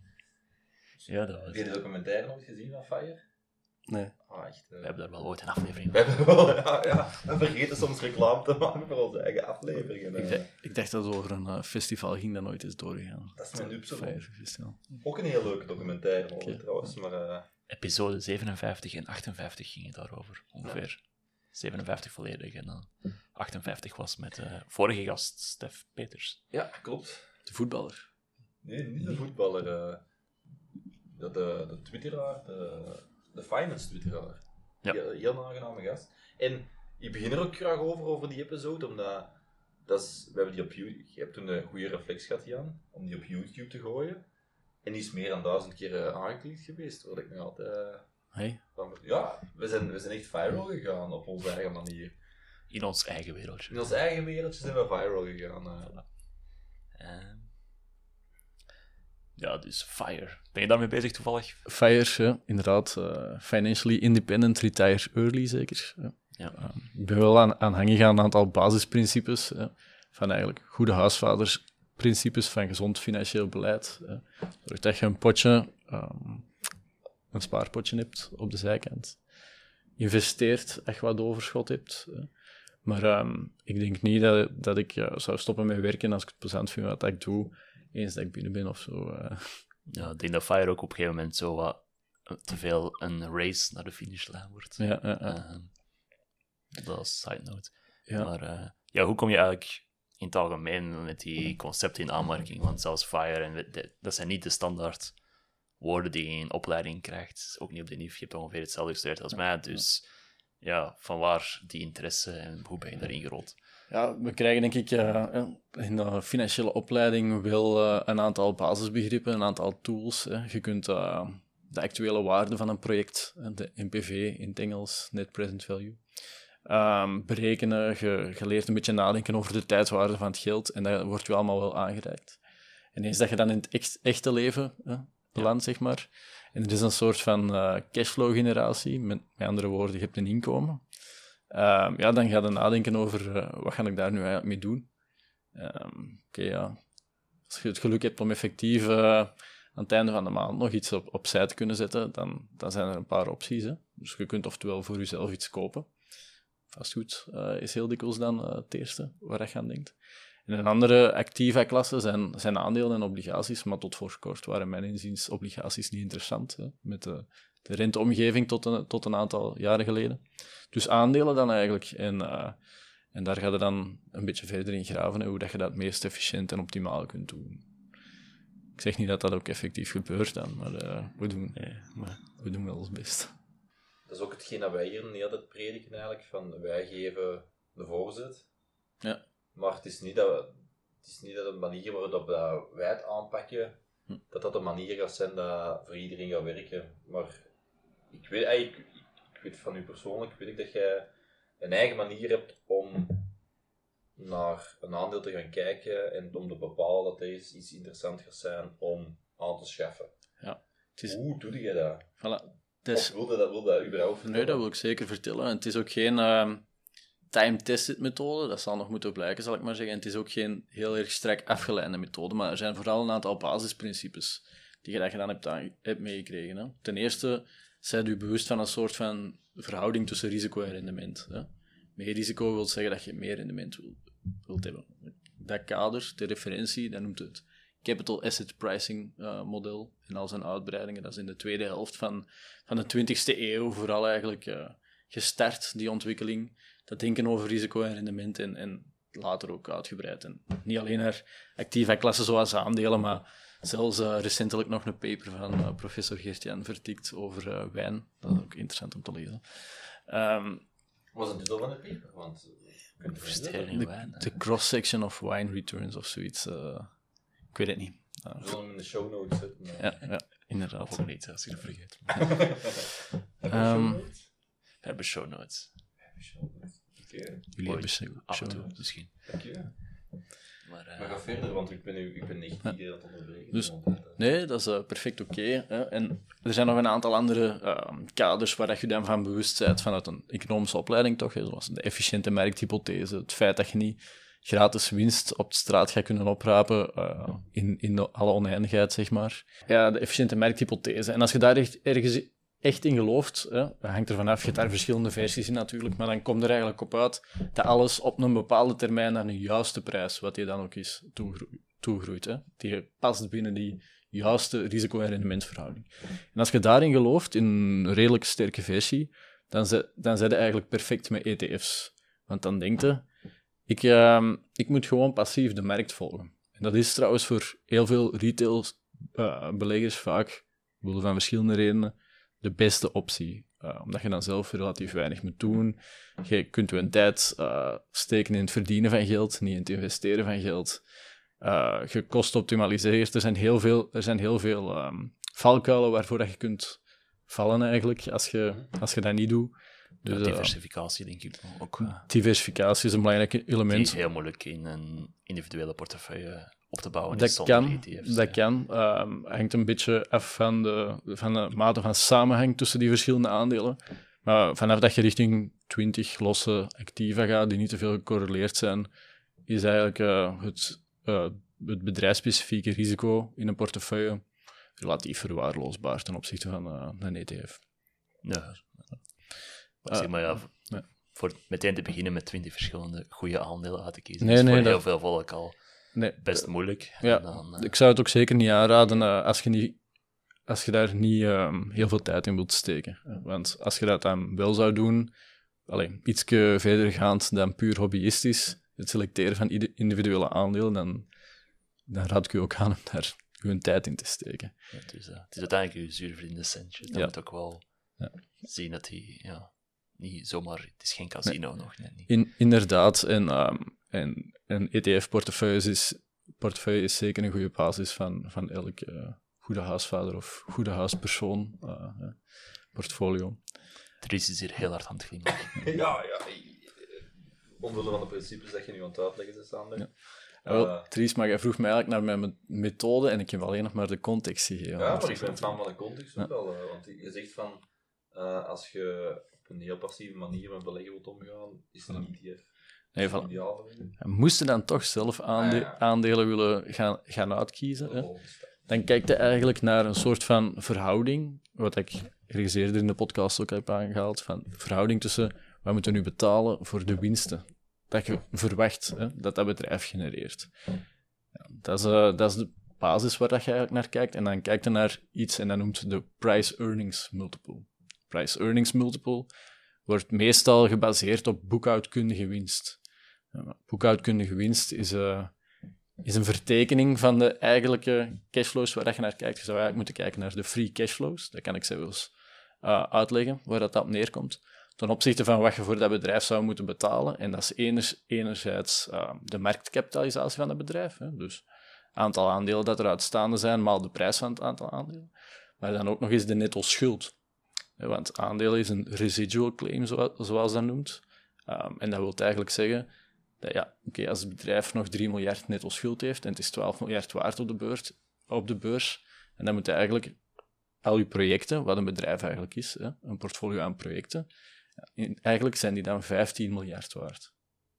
ja, dat Heb was, je de documentaire nooit gezien van Fire? Nee. Ah, echt. eh. we hebben daar wel ooit een aflevering We van. hebben wel, ja, ja. We vergeten soms reclame te maken voor onze eigen afleveringen. Ik, eh. dacht- ik dacht dat het over een eh, festival ging dat nooit is doorgegaan. Dat is mijn Upsilon. Festival. Ook een heel leuke documentaire trouwens, maar eh, Episode 57 en 58 gingen daarover, ongeveer. 57 volledig en dan 58 was met de vorige gast, Stef Peters. ja, klopt. De voetballer. Nee, niet de voetballer. eh de, de, de twitteraar, de, de finance twitteraar. Ja. Heel, heel aangename gast. En ik begin er ook graag over, over die episode, omdat dat is, we hebben die op YouTube, je hebt toen een goede reflex gehad, Jan, om die op YouTube te gooien. En die is meer dan duizend keer eh, aangeklikt geweest, waar ik nog altijd... eh, Hey. ja, we zijn, we zijn echt viral gegaan op onze eigen manier. In ons eigen wereldje. In ons eigen wereldje zijn we viral gegaan. Ehm, ja, dus Fire. Ben je daarmee bezig toevallig? Fire, ja, inderdaad. eh, financially independent, retire early zeker. Ja. Ja. Ehm, ik ben wel aan, aan hangen gaan aan een aantal basisprincipes. van eigenlijk goede huisvaders, principes van gezond financieel beleid. Zorg dat je een potje, ehm, een spaarpotje hebt op de zijkant. Investeert als je wat overschot hebt. Maar ehm, ik denk niet dat, dat ik ja, zou stoppen met werken als ik het plezant vind wat ik doe, eens dat ik binnen ben of zo. eh. Ja, ik denk dat Fire ook op een gegeven moment zo wat eh, te veel een race naar de finishlijn wordt. Ja, ja, ja. Ehm, dat is side note. Ja. Maar eh, ja, hoe kom je eigenlijk in het algemeen met die concepten in aanmerking? Want zelfs Fire, en dat zijn niet de standaard woorden die je in opleiding krijgt. Ook niet op de NIF. Je hebt ongeveer hetzelfde gestudeerd als mij. Dus ja, van waar die interesse en hoe ben je daarin gerold? Ja, we krijgen denk ik eh, in de financiële opleiding wel eh, een aantal basisbegrippen, een aantal tools. Hè. Je kunt eh, de actuele waarde van een project, eh, de NPV in het Engels, Net Present Value, ehm, berekenen. Je, je leert een beetje nadenken over de tijdswaarde van het geld en dat wordt je allemaal wel aangereikt. En eens dat je dan in het echt, echte leven hè, belandt, zeg maar, en er is een soort van eh, cashflow-generatie, met, met andere woorden, je hebt een inkomen. Ehm, ja, dan ga je nadenken over eh, wat ga ik daar nu eigenlijk mee doen. Ehm, Oké, ja. Als je het geluk hebt om effectief eh, aan het einde van de maand nog iets op, opzij te kunnen zetten, dan, dan zijn er een paar opties. Hè. Dus je kunt oftewel voor jezelf iets kopen. Vastgoed eh, is heel dikwijls dan het eerste waar je aan denkt. En een andere activa klasse zijn, zijn aandelen en obligaties, maar tot voor kort waren mijn inziens obligaties niet interessant. Hè, met de, de renteomgeving tot een, tot een aantal jaren geleden. Dus aandelen dan eigenlijk. En, eh, en daar ga je dan een beetje verder in graven, hè, hoe dat je dat het meest efficiënt en optimaal kunt doen. Ik zeg niet dat dat ook effectief gebeurt dan, maar eh, we, doen, Nee, maar we doen wel ons best. Dat is ook hetgeen dat wij hier niet altijd prediken eigenlijk, van wij geven de voorzet. Ja. Maar het is niet dat, we, het is niet dat de manier waarop dat wij het aanpakken, Hm. dat dat de manier gaat zijn dat voor iedereen gaat werken. Maar ik weet, eigenlijk, ik, ik weet van u persoonlijk, weet ik dat jij een eigen manier hebt om naar een aandeel te gaan kijken en om te bepalen dat deze iets interessant gaat zijn om aan te schaffen. Is, Hoe doe je dat? voilà, het is, Of wilde dat, wilde dat überhaupt Nee, vertellen? dat wil ik zeker vertellen. En het is ook geen ehm, time-tested methode, dat zal nog moeten blijken, zal ik maar zeggen. En het is ook geen heel erg strak afgeleide methode, maar er zijn vooral een aantal basisprincipes die je dat je dan hebt, hebt meegekregen. Hè. Ten eerste, zijt u bewust van een soort van verhouding tussen risico en rendement. Hè. Meer risico wil zeggen dat je meer rendement wil, wilt hebben. Dat kader, de referentie, dat noemt het capital asset pricing eh, model en al zijn uitbreidingen. Dat is in de tweede helft van, van de 20e eeuw vooral eigenlijk eh, gestart, die ontwikkeling. Dat denken over risico en rendement en, en later ook uitgebreid. En niet alleen naar actieve klassen zoals aandelen, maar zelfs eh, recentelijk nog een paper van eh, professor Geert-Jan vertikt over eh, wijn. Dat is ook interessant om te lezen. Ehm, Was het titel van de paper? Want... Investering in wijn. de cross-section of wine returns of zoiets. eh, ik weet het niet. Uh, We zullen hem in de show notes zetten. ja, ja, inderdaad. Of ook niet, als je dat vergeet. Hebben [laughs] we show notes? We hebben show notes. Oké, Jullie hebben Af en toe, misschien. dank je. Maar, eh, Maar ga verder, want ik ben, nu, ik ben echt niet dat onderbreken. Dus- eh, Nee, dat is eh, perfect oké. hè. en er zijn nog een aantal andere eh, kaders waar dat je dan van bewust bent vanuit een economische opleiding, toch? hè, zoals de efficiënte markthypothese, het feit dat je niet gratis winst op de straat gaat kunnen oprapen eh, in, in alle oneindigheid, zeg maar. Ja, de efficiënte markthypothese. En als je daar echt, ergens echt in gelooft, hè, hangt ervan af, je hebt daar verschillende versies in natuurlijk, maar dan komt er eigenlijk op uit dat alles op een bepaalde termijn naar een juiste prijs, wat die dan ook is, toegro- toegroeit. Hè. Die past binnen die juiste risico- en rendementverhouding. En als je daarin gelooft, in een redelijk sterke versie, dan zet, dan je eigenlijk perfect met ETF's. Want dan denk je, ik, ehm, ik moet gewoon passief de markt volgen. En dat is trouwens voor heel veel retail eh, beleggers vaak, van verschillende redenen, de beste optie. Eh, omdat je dan zelf relatief weinig moet doen. Je kunt je tijd eh, steken in het verdienen van geld, niet in het investeren van geld. Eh, je kost optimaliseert. Er zijn heel veel, er zijn heel veel ehm, valkuilen waarvoor dat je kunt vallen eigenlijk, als je, als je dat niet doet. Dus, diversificatie, denk ik ook. diversificatie is een belangrijk die element. is heel moeilijk in een individuele portefeuille op te bouwen. Dat kan, ETF's, dat kan. Ehm, hangt een beetje af van de, van de mate van samenhang tussen die verschillende aandelen. Maar vanaf dat je richting 20 losse activa gaat, die niet te veel gecorreleerd zijn, is eigenlijk eh, het, eh, het bedrijfsspecifieke risico in een portefeuille relatief verwaarloosbaar ten opzichte van eh, een ETF. Ja. Maar zeg maar ja, ja. voor meteen te beginnen met 20 verschillende goede aandelen uit te kiezen, Nee, is nee, voor dat- heel veel volk al Nee, best moeilijk. Ja, dan, eh, ik zou het ook zeker niet aanraden eh, als, je niet, als je daar niet ehm, heel veel tijd in wilt steken. Want als je dat dan wel zou doen, alleen iets verdergaand dan puur hobbyistisch, het selecteren van individuele aandelen, dan, dan raad ik u ook aan om daar uw tijd in te steken. het, is, eh, het is uiteindelijk je zuurverdiende centje. Dan Ja. moet ook wel Ja. zien dat hij ja, niet zomaar... Het is geen casino nog, net niet. In, inderdaad, en, ehm, en, en ETF-portefeuille is, portefeuille is zeker een goede basis van, van elk eh, goede huisvader of goede huispersoon eh, eh, portfolio. Dries is hier heel hard aan het glimlachen. [laughs] Ja, ja. Omwille van de principes dat je nu aan het uitleggen is, Sander. Ja. Ja, wel, Eh, Dries, maar jij vroeg mij eigenlijk naar mijn me- methode en ik heb alleen nog maar de context gegeven. Ja, maar ik ben fan van de context ook wel. eh, want je zegt van, eh, als je op een heel passieve manier met beleggen wilt omgaan, is het een ETF Nee, van, moesten dan toch zelf aande- Ah, ja. aandelen willen gaan, gaan uitkiezen. Hè? Oh. Dan kijkt je eigenlijk naar een soort van verhouding, wat ik ergens eerder in de podcast ook heb aangehaald, van verhouding tussen wat moeten nu betalen voor de winsten dat je verwacht hè, dat dat bedrijf genereert. Ja, dat, is, eh, dat is de basis waar dat je eigenlijk naar kijkt. En dan kijkt je naar iets en dat noemt de price-earnings multiple. Price-earnings multiple wordt meestal gebaseerd op boekhoudkundige winst. Boekhoudkundige winst is, eh, is een vertekening van de eigenlijke cashflows waar je naar kijkt. Je zou eigenlijk moeten kijken naar de free cashflows. Dat kan ik zelfs eh, uitleggen, waar dat op neerkomt. Ten opzichte van wat je voor dat bedrijf zou moeten betalen. En dat is enerzijds eh, de marktkapitalisatie van het bedrijf. Hè. Dus aantal aandelen dat er uitstaande zijn, maal de prijs van het aantal aandelen. Maar dan ook nog eens de netto schuld. Want aandelen is een residual claim, zo- zoals dat noemt. Ehm, en dat wil eigenlijk zeggen ja, oké, als het bedrijf nog 3 miljard netto schuld heeft en het is 12 miljard waard op de, beurs, op de beurs, en dan moet je eigenlijk al je projecten, wat een bedrijf eigenlijk is, hè, een portfolio aan projecten, eigenlijk zijn die dan 15 miljard waard.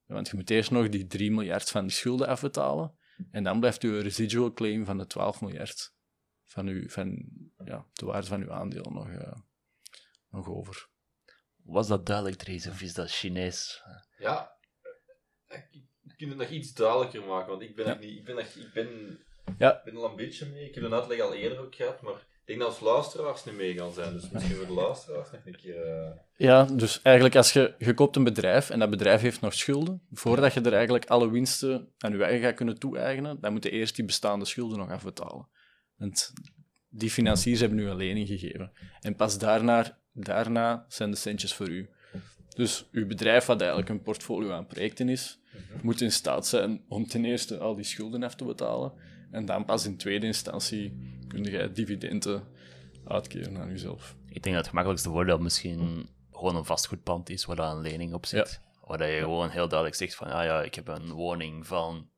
Want je moet eerst nog die 3 miljard van die schulden afbetalen, en dan blijft je residual claim van de 12 miljard van, uw, van ja, de waarde van uw aandeel nog, eh, nog over. Was dat duidelijk, Dries, of is dat Chinees? Ja, ik ik kan het nog iets duidelijker maken, want ik ben, Ja. niet, ik ben, ik ben Ja. Ben al een beetje mee. Ik heb de uitleg al eerder ook gehad, maar ik denk dat als luisteraars niet mee gaan zijn. Dus misschien voor de luisteraars nog een keer... eh, Ja, dus eigenlijk als je, je koopt een bedrijf en dat bedrijf heeft nog schulden, voordat je er eigenlijk alle winsten aan je eigen gaat kunnen toe-eigenen, dan moet je eerst die bestaande schulden nog afbetalen. Want die financiers hebben nu een lening gegeven. En pas daarna, daarna zijn de centjes voor u. Dus uw bedrijf, wat eigenlijk een portfolio aan projecten is, moet in staat zijn om ten eerste al die schulden af te betalen. En dan pas in tweede instantie kun je dividenden uitkeren aan jezelf. Ik denk dat het gemakkelijkste voordeel misschien gewoon een vastgoedpand is waar daar een lening op zit. Waar dat je gewoon heel duidelijk zegt van, ah ja, ik heb een woning van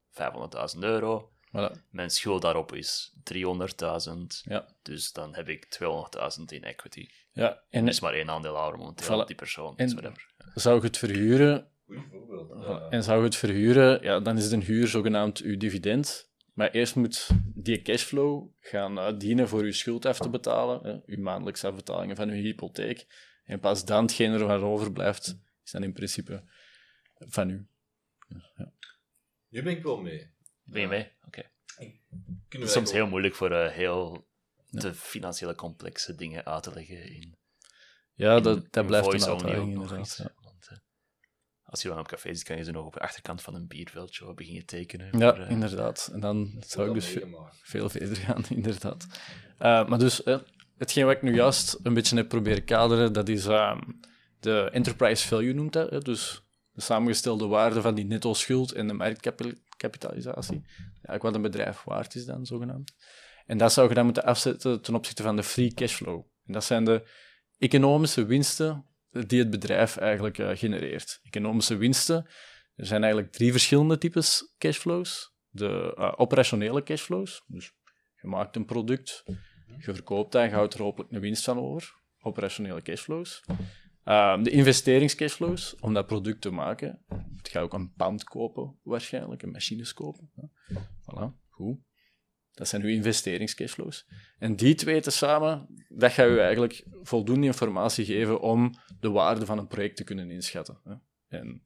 500.000 euro. Voilà. Mijn schuld daarop is 300.000. Ja. Dus dan heb ik 200.000 in equity. Ja, en Er is maar één aandeelhouder momenteel, Voilà. die persoon. En- Dus whatever. zou je het verhuren Goed voorbeeld. Ja. En zou je het verhuren, ja, dan is de huur zogenaamd uw dividend. Maar eerst moet die cashflow gaan dienen voor uw schuld af te betalen, hè, uw maandelijkse afbetalingen van uw hypotheek. En pas dan hetgeen er van overblijft, is dan in principe van u. Nu ben ik wel mee. Ben je mee? Oké. Het is soms heel moeilijk voor eh, heel de financiële complexe dingen uit te leggen in, Ja, in- dat, dat in blijft een uitdaging inderdaad. Ja. Als je dan op café zit, kan je ze nog op de achterkant van een bierveldje wat beginnen tekenen. Ja, voor, eh, inderdaad. En dan zou ik dus veel verder gaan, [laughs] inderdaad. Eh, maar dus, eh, hetgeen wat ik nu juist een beetje heb proberen kaderen, dat is ehm, de enterprise value noemt dat. hè. Dus de samengestelde waarde van die netto schuld en de marktkapitalisatie. Eigenlijk wat een bedrijf waard is dan, zogenaamd. En dat zou je dan moeten afzetten ten opzichte van de free cashflow. En dat zijn de economische winsten die het bedrijf eigenlijk eh, genereert. Economische winsten, er zijn eigenlijk drie verschillende types cashflows. De eh, operationele cashflows, dus je maakt een product, je verkoopt dat en je houdt er hopelijk een winst van over. Operationele cashflows. Ehm, de investeringscashflows, om dat product te maken. Je gaat ook een pand kopen, waarschijnlijk, een machines kopen. Voilà, goed. Dat zijn uw investeringscashflows. En die twee tezamen, dat gaat u eigenlijk voldoende informatie geven om de waarde van een project te kunnen inschatten. Hè. En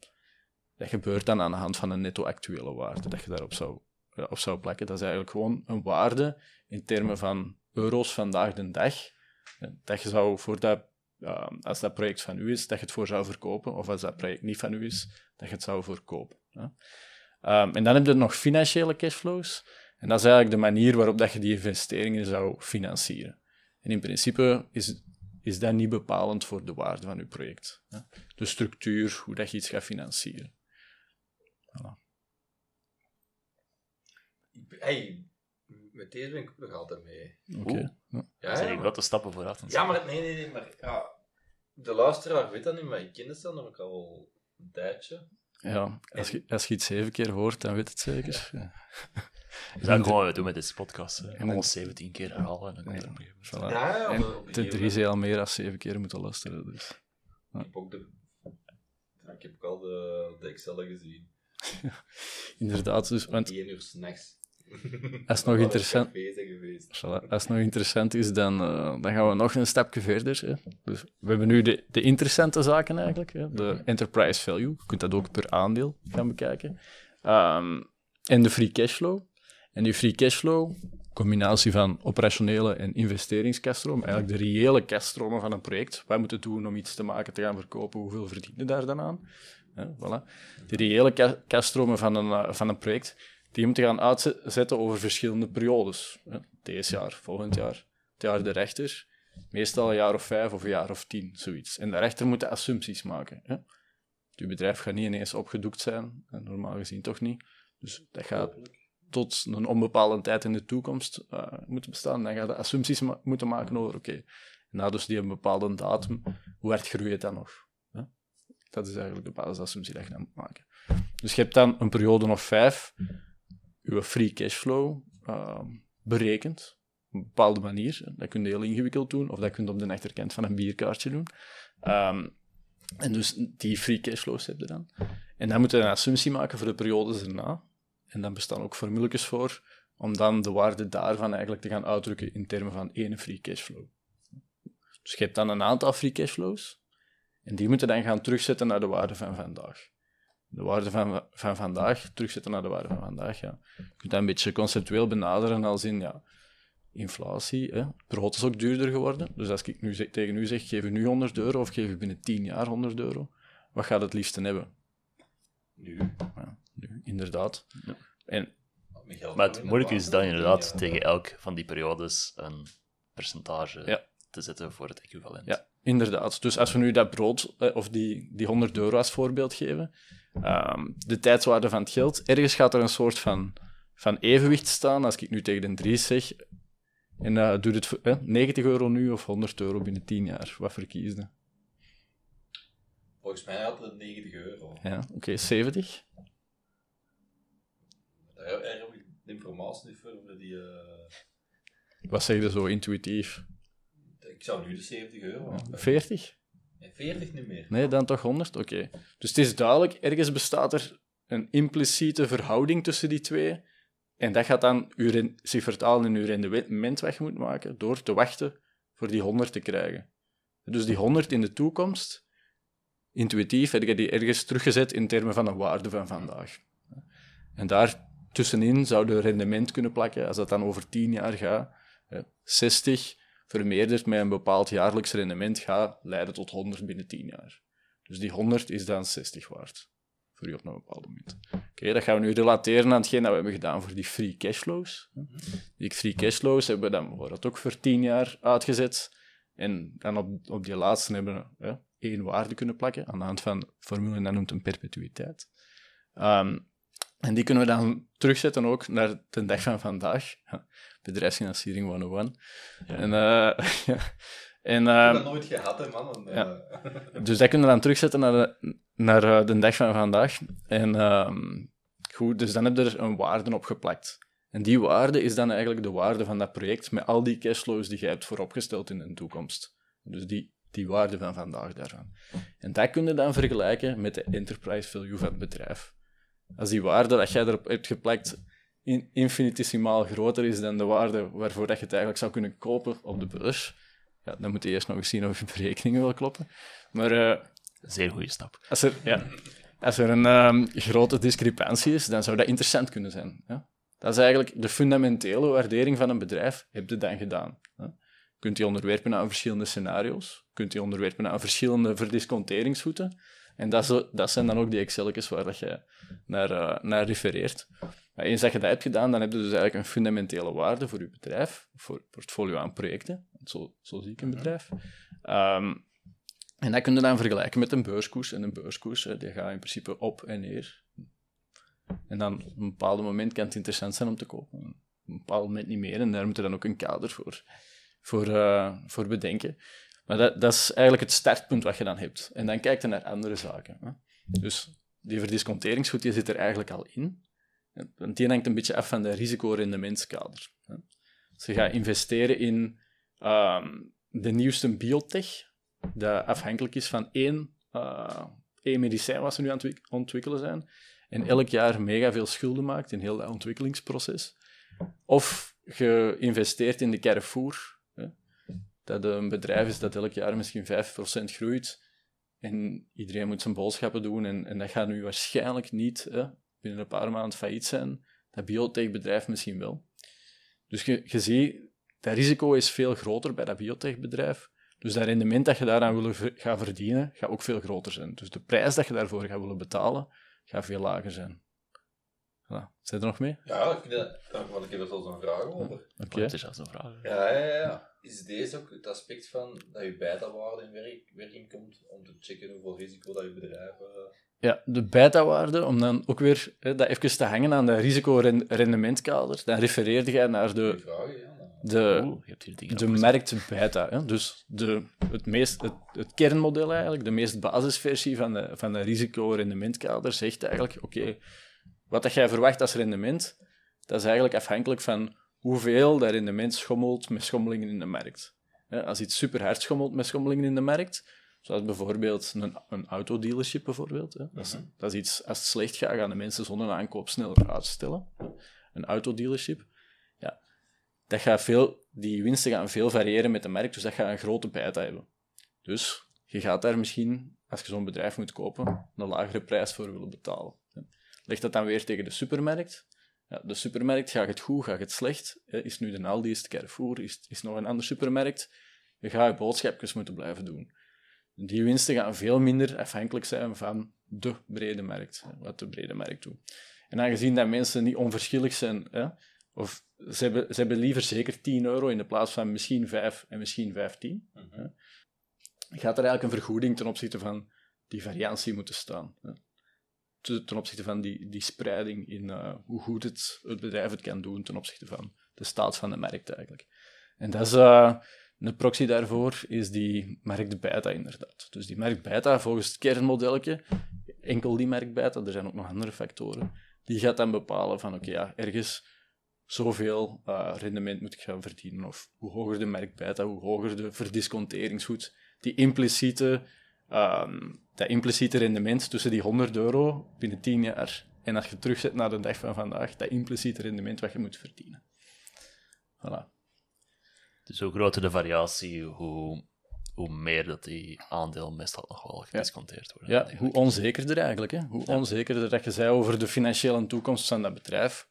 dat gebeurt dan aan de hand van een netto-actuele waarde, dat je daarop zou, op zou plakken. Dat is eigenlijk gewoon een waarde in termen van euro's vandaag de dag, dat je zou voor dat, als dat project van u is, dat je het voor zou verkopen, of als dat project niet van u is, dat je het zou verkopen. hè. Ehm, en dan heb je nog financiële cashflows, en dat is eigenlijk de manier waarop dat je die investeringen zou financieren. En in principe is, is dat niet bepalend voor de waarde van je project. hè. De structuur, hoe dat je iets gaat financieren. Ik ben- Hey, met deze ben ik ook nog altijd mee. Oké. Oeh. Ja. Ja, zijn grote stappen vooruit. ja, maar nee, nee, nee, maar ja, de luisteraar weet dat niet, maar ik ken het dan nog al een tijdje. Ja, als je, als je iets zeven keer hoort, dan weet het zeker. Ja. [laughs] Dat zou ik gewoon wat doen met deze podcast. hè. En Alles 17 keer herhalen. En dan komt er op een gegeven moment- Voilà. Ja, ja, En gegeven drie zijn al meer dan zeven keer moeten luisteren. Dus. Ik heb ook de... Ja, ik heb ook al de, de Excel gezien. [laughs] Inderdaad, dus, want 1 uur s'nachts. [laughs] Dat is nog interessant. Voilà, Als het nog interessant is, dan, eh, dan gaan we nog een stapje verder. Hè. Dus we hebben nu de, de interessante zaken eigenlijk. Hè. De enterprise value. Je kunt dat ook per aandeel gaan bekijken. Ehm, en de free cashflow. En die free cashflow, combinatie van operationele en investeringscashstroom, eigenlijk de reële cashstromen van een project. Wat moet je doen om iets te maken, te gaan verkopen? Hoeveel verdien je daar dan aan? Hè, voilà. De reële cashstromen van een, eh, van een project, die moeten gaan uitzetten over verschillende periodes. Deze jaar, volgend jaar, het jaar erachter. Meestal een jaar of vijf of een jaar of tien, zoiets. En daarachter moeten assumpties maken. Hè. Je bedrijf gaat niet ineens opgedoekt zijn, normaal gezien toch niet. Dus dat gaat tot een onbepaalde tijd in de toekomst eh, moeten bestaan. Dan ga je assumpties ma- moeten maken over, oké, na dus die een bepaalde datum, hoe hard groeit dan nog? Hè? Dat is eigenlijk de basisassumptie dat je dan moet maken. Dus je hebt dan een periode of vijf, je free cashflow uh, berekend, op een bepaalde manier. Dat kun je heel ingewikkeld doen, of dat kun je op de achterkant van een bierkaartje doen. Ehm, en dus die free cashflows heb je dan. En dan moet je een assumptie maken voor de periodes erna. En dan bestaan ook formules voor, om dan de waarde daarvan eigenlijk te gaan uitdrukken in termen van één free cashflow. Dus je hebt dan een aantal free cashflows, en die moeten dan gaan terugzetten naar de waarde van vandaag. De waarde van, van vandaag terugzetten naar de waarde van vandaag. Ja. Je kunt dat een beetje conceptueel benaderen als in ja, inflatie. Hè. Brood is ook duurder geworden. Dus als ik nu zeg, tegen u zeg, geef u nu 100 euro of geef u binnen 10 jaar 100 euro, wat gaat het liefste hebben? Nu. Ja, nu, inderdaad. En Met geld Maar het moeilijke is dan inderdaad Ja. tegen elk van die periodes een percentage Ja. te zetten voor het equivalent. Ja, inderdaad. Dus als we nu dat brood, eh, of die, die 100 euro als voorbeeld geven, ehm, de tijdswaarde van het geld, ergens gaat er een soort van, van evenwicht staan. Als ik nu tegen de Dries zeg, en eh doe het voor, eh, 90 euro nu of 100 euro binnen 10 jaar, wat verkies je? Volgens mij had het 90 euro. Ja, oké, 70? Daar heb ik de informatie niet voor. Die, Wat zeg je zo intuïtief? Ik zou nu de 70 euro. 40? Nee, 40 niet meer. Nee, dan toch 100? Oké. Dus het is duidelijk, ergens bestaat er een impliciete verhouding tussen die twee. En dat gaat dan uw zich vertalen in uw rendement wat je moet maken, door te wachten voor die 100 te krijgen. Dus die 100 in de toekomst, intuïtief, heb je die ergens teruggezet in termen van een waarde van vandaag. En daar tussenin zou je rendement kunnen plakken, als dat dan over 10 jaar gaat. hè, 60 vermeerderd met een bepaald jaarlijks rendement gaat leiden tot 100 binnen 10 jaar. Dus die 100 is dan 60 waard. Voor u op een bepaald moment. Oké, dat gaan we nu relateren aan hetgeen dat we hebben gedaan voor die free cashflows. Die free cashflows hebben we dan bijvoorbeeld ook voor 10 jaar uitgezet. En dan op, op die laatste hebben we één waarde kunnen plakken aan de hand van formule en dat noemt een perpetuïteit. Ehm, en die kunnen we dan terugzetten ook naar de dag van vandaag. Ja, bedrijfsfinanciering 101. En, eh, [laughs] ja. en, Ik ehm, heb dat nooit gehad, hè, man. En, Ja. eh, [laughs] dus dat kunnen we dan terugzetten naar de, naar eh, de dag van vandaag. En ehm, goed, dus dan heb je er een waarde op geplakt. En die waarde is dan eigenlijk de waarde van dat project met al die cashflows die je hebt vooropgesteld in de toekomst. Dus die, die waarde van vandaag daarvan. En dat kun je dan vergelijken met de enterprise value van het bedrijf. Als die waarde dat jij erop hebt geplakt in, infinitesimaal groter is dan de waarde waarvoor dat je het eigenlijk zou kunnen kopen op de beurs, ja, dan moet je eerst nog eens zien of je [laughs] berekeningen wel kloppen. Maar eh, Zeer goede stap. als er, ja, als er een ehm, grote discrepantie is, dan zou dat interessant kunnen zijn. Ja? Dat is eigenlijk de fundamentele waardering van een bedrijf, heb je dan gedaan. Je kunt die onderwerpen aan verschillende scenario's, je kunt die onderwerpen aan verschillende verdisconteringsvoeten. En dat, zo- dat zijn dan ook die Excel's waar dat je naar, eh, naar refereert. Maar eens dat je dat hebt gedaan, dan heb je dus eigenlijk een fundamentele waarde voor je bedrijf, voor het portfolio aan projecten. Zo, zo zie ik een bedrijf. Ehm, en dat kun je dan vergelijken met een beurskoers. En een beurskoers, hè, die gaat in principe op en neer. En dan op een bepaald moment kan het interessant zijn om te kopen. Op een bepaald moment niet meer. En daar moet je dan ook een kader voor, voor, eh, voor bedenken. Maar dat, dat is eigenlijk het startpunt wat je dan hebt. En dan kijk je naar andere zaken. Hè. Dus die verdisconteringsgoed die zit er eigenlijk al in. Want die hangt een beetje af van de risicorendementskader. Als je gaat investeren in ehm, de nieuwste biotech, dat afhankelijk is van één, eh, één medicijn wat ze nu aan het ontwik- ontwikkelen zijn, en elk jaar mega veel schulden maakt in heel dat ontwikkelingsproces. Of je investeert in de Carrefour, dat een bedrijf is dat elk jaar misschien 5% groeit, en iedereen moet zijn boodschappen doen, en, en dat gaat nu waarschijnlijk niet hè, binnen een paar maanden failliet zijn. Dat biotechbedrijf misschien wel. Dus je, je ziet, dat risico is veel groter bij dat biotechbedrijf. Dus dat rendement dat je daaraan wil gaan verdienen, gaat ook veel groter zijn. Dus de prijs dat je daarvoor gaat willen betalen, gaat veel lager zijn. Voilà. Zit er nog mee? Ja, ik vind dat... Want ik heb er zelfs een vraag over. Oké. Het is zelfs een vraag. Ja, ja, ja. Is deze ook het aspect van dat je beta-waarde in werk, werking komt om te checken hoeveel risico dat je bedrijf... eh, Ja, de beta-waarde, om dan ook weer hè, dat even te hangen aan de risico-rendementkader, dan refereerde jij naar de, ja. de, Oeh, je hebt hier dingen de markt beta. Hè? Dus de, het, meest, het, het kernmodel eigenlijk, de meest basisversie van de, van de risico-rendementkader, zegt eigenlijk, oké, wat dat jij verwacht als rendement, dat is eigenlijk afhankelijk van hoeveel dat rendement schommelt met schommelingen in de markt. Als iets super hard schommelt met schommelingen in de markt, zoals bijvoorbeeld een, een autodealership bijvoorbeeld, dat, is, dat is iets, als het slecht gaat, gaan de mensen zonder aankoop sneller uitstellen. Een autodealership, ja, dat gaat veel, die winsten gaan veel variëren met de markt, dus dat gaat een grote beta hebben. Dus je gaat daar misschien, als je zo'n bedrijf moet kopen, een lagere prijs voor willen betalen. Leg dat dan weer tegen de supermarkt. Ja, de supermarkt, gaat het goed, gaat het slecht? Is nu de Aldi, is het Carrefour, is, is nog een andere supermarkt? Je gaat je boodschapjes moeten blijven doen. Die winsten gaan veel minder afhankelijk zijn van de brede markt, wat de brede markt doet. En aangezien dat mensen niet onverschillig zijn, hè, of ze hebben, ze hebben liever zeker 10 euro in de plaats van misschien 5 en misschien 15, mm hè, gaat er eigenlijk een vergoeding ten opzichte van die variantie moeten staan. Hè ten opzichte van die, die spreiding in uh, hoe goed het, het bedrijf het kan doen ten opzichte van de staat van de markt eigenlijk. En dat is, uh, een proxy daarvoor is die markt beta inderdaad. Dus die markt beta, volgens het kernmodelletje, enkel die markt beta, er zijn ook nog andere factoren, die gaat dan bepalen van oké, ja, ergens zoveel uh, rendement moet ik gaan verdienen. Of hoe hoger de markt beta, hoe hoger de verdisconteringsgoed. Die impliciete um, dat impliciete rendement tussen die 100 euro binnen 10 jaar en als je terugzet naar de dag van vandaag, dat impliciete rendement wat je moet verdienen. Voilà. Dus hoe groter de variatie, hoe, hoe meer dat die aandeel meestal nog wel gedisconteerd worden. Ja, hoe onzekerder eigenlijk. Hè? Hoe onzekerder dat je zei over de financiële toekomst van dat bedrijf,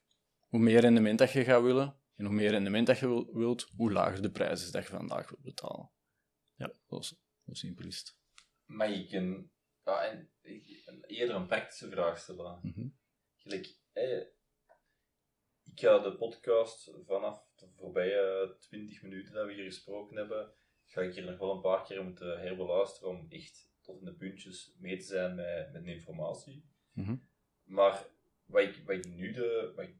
hoe meer rendement dat je gaat willen, en hoe meer rendement dat je wilt, hoe lager de prijs is dat je vandaag wilt betalen. Ja, zo, zo simpel is het. Maar ik een, ja, en, een, eerder een praktische vraag stellen. Mm Gelijk, ik ga de podcast vanaf de voorbije 20 minuten dat we hier gesproken hebben, ga ik hier nog wel een paar keer moeten herbeluisteren om echt tot in de puntjes mee te zijn met, met de informatie. Mhm. Maar wat ik, wat ik nu de, wat ik,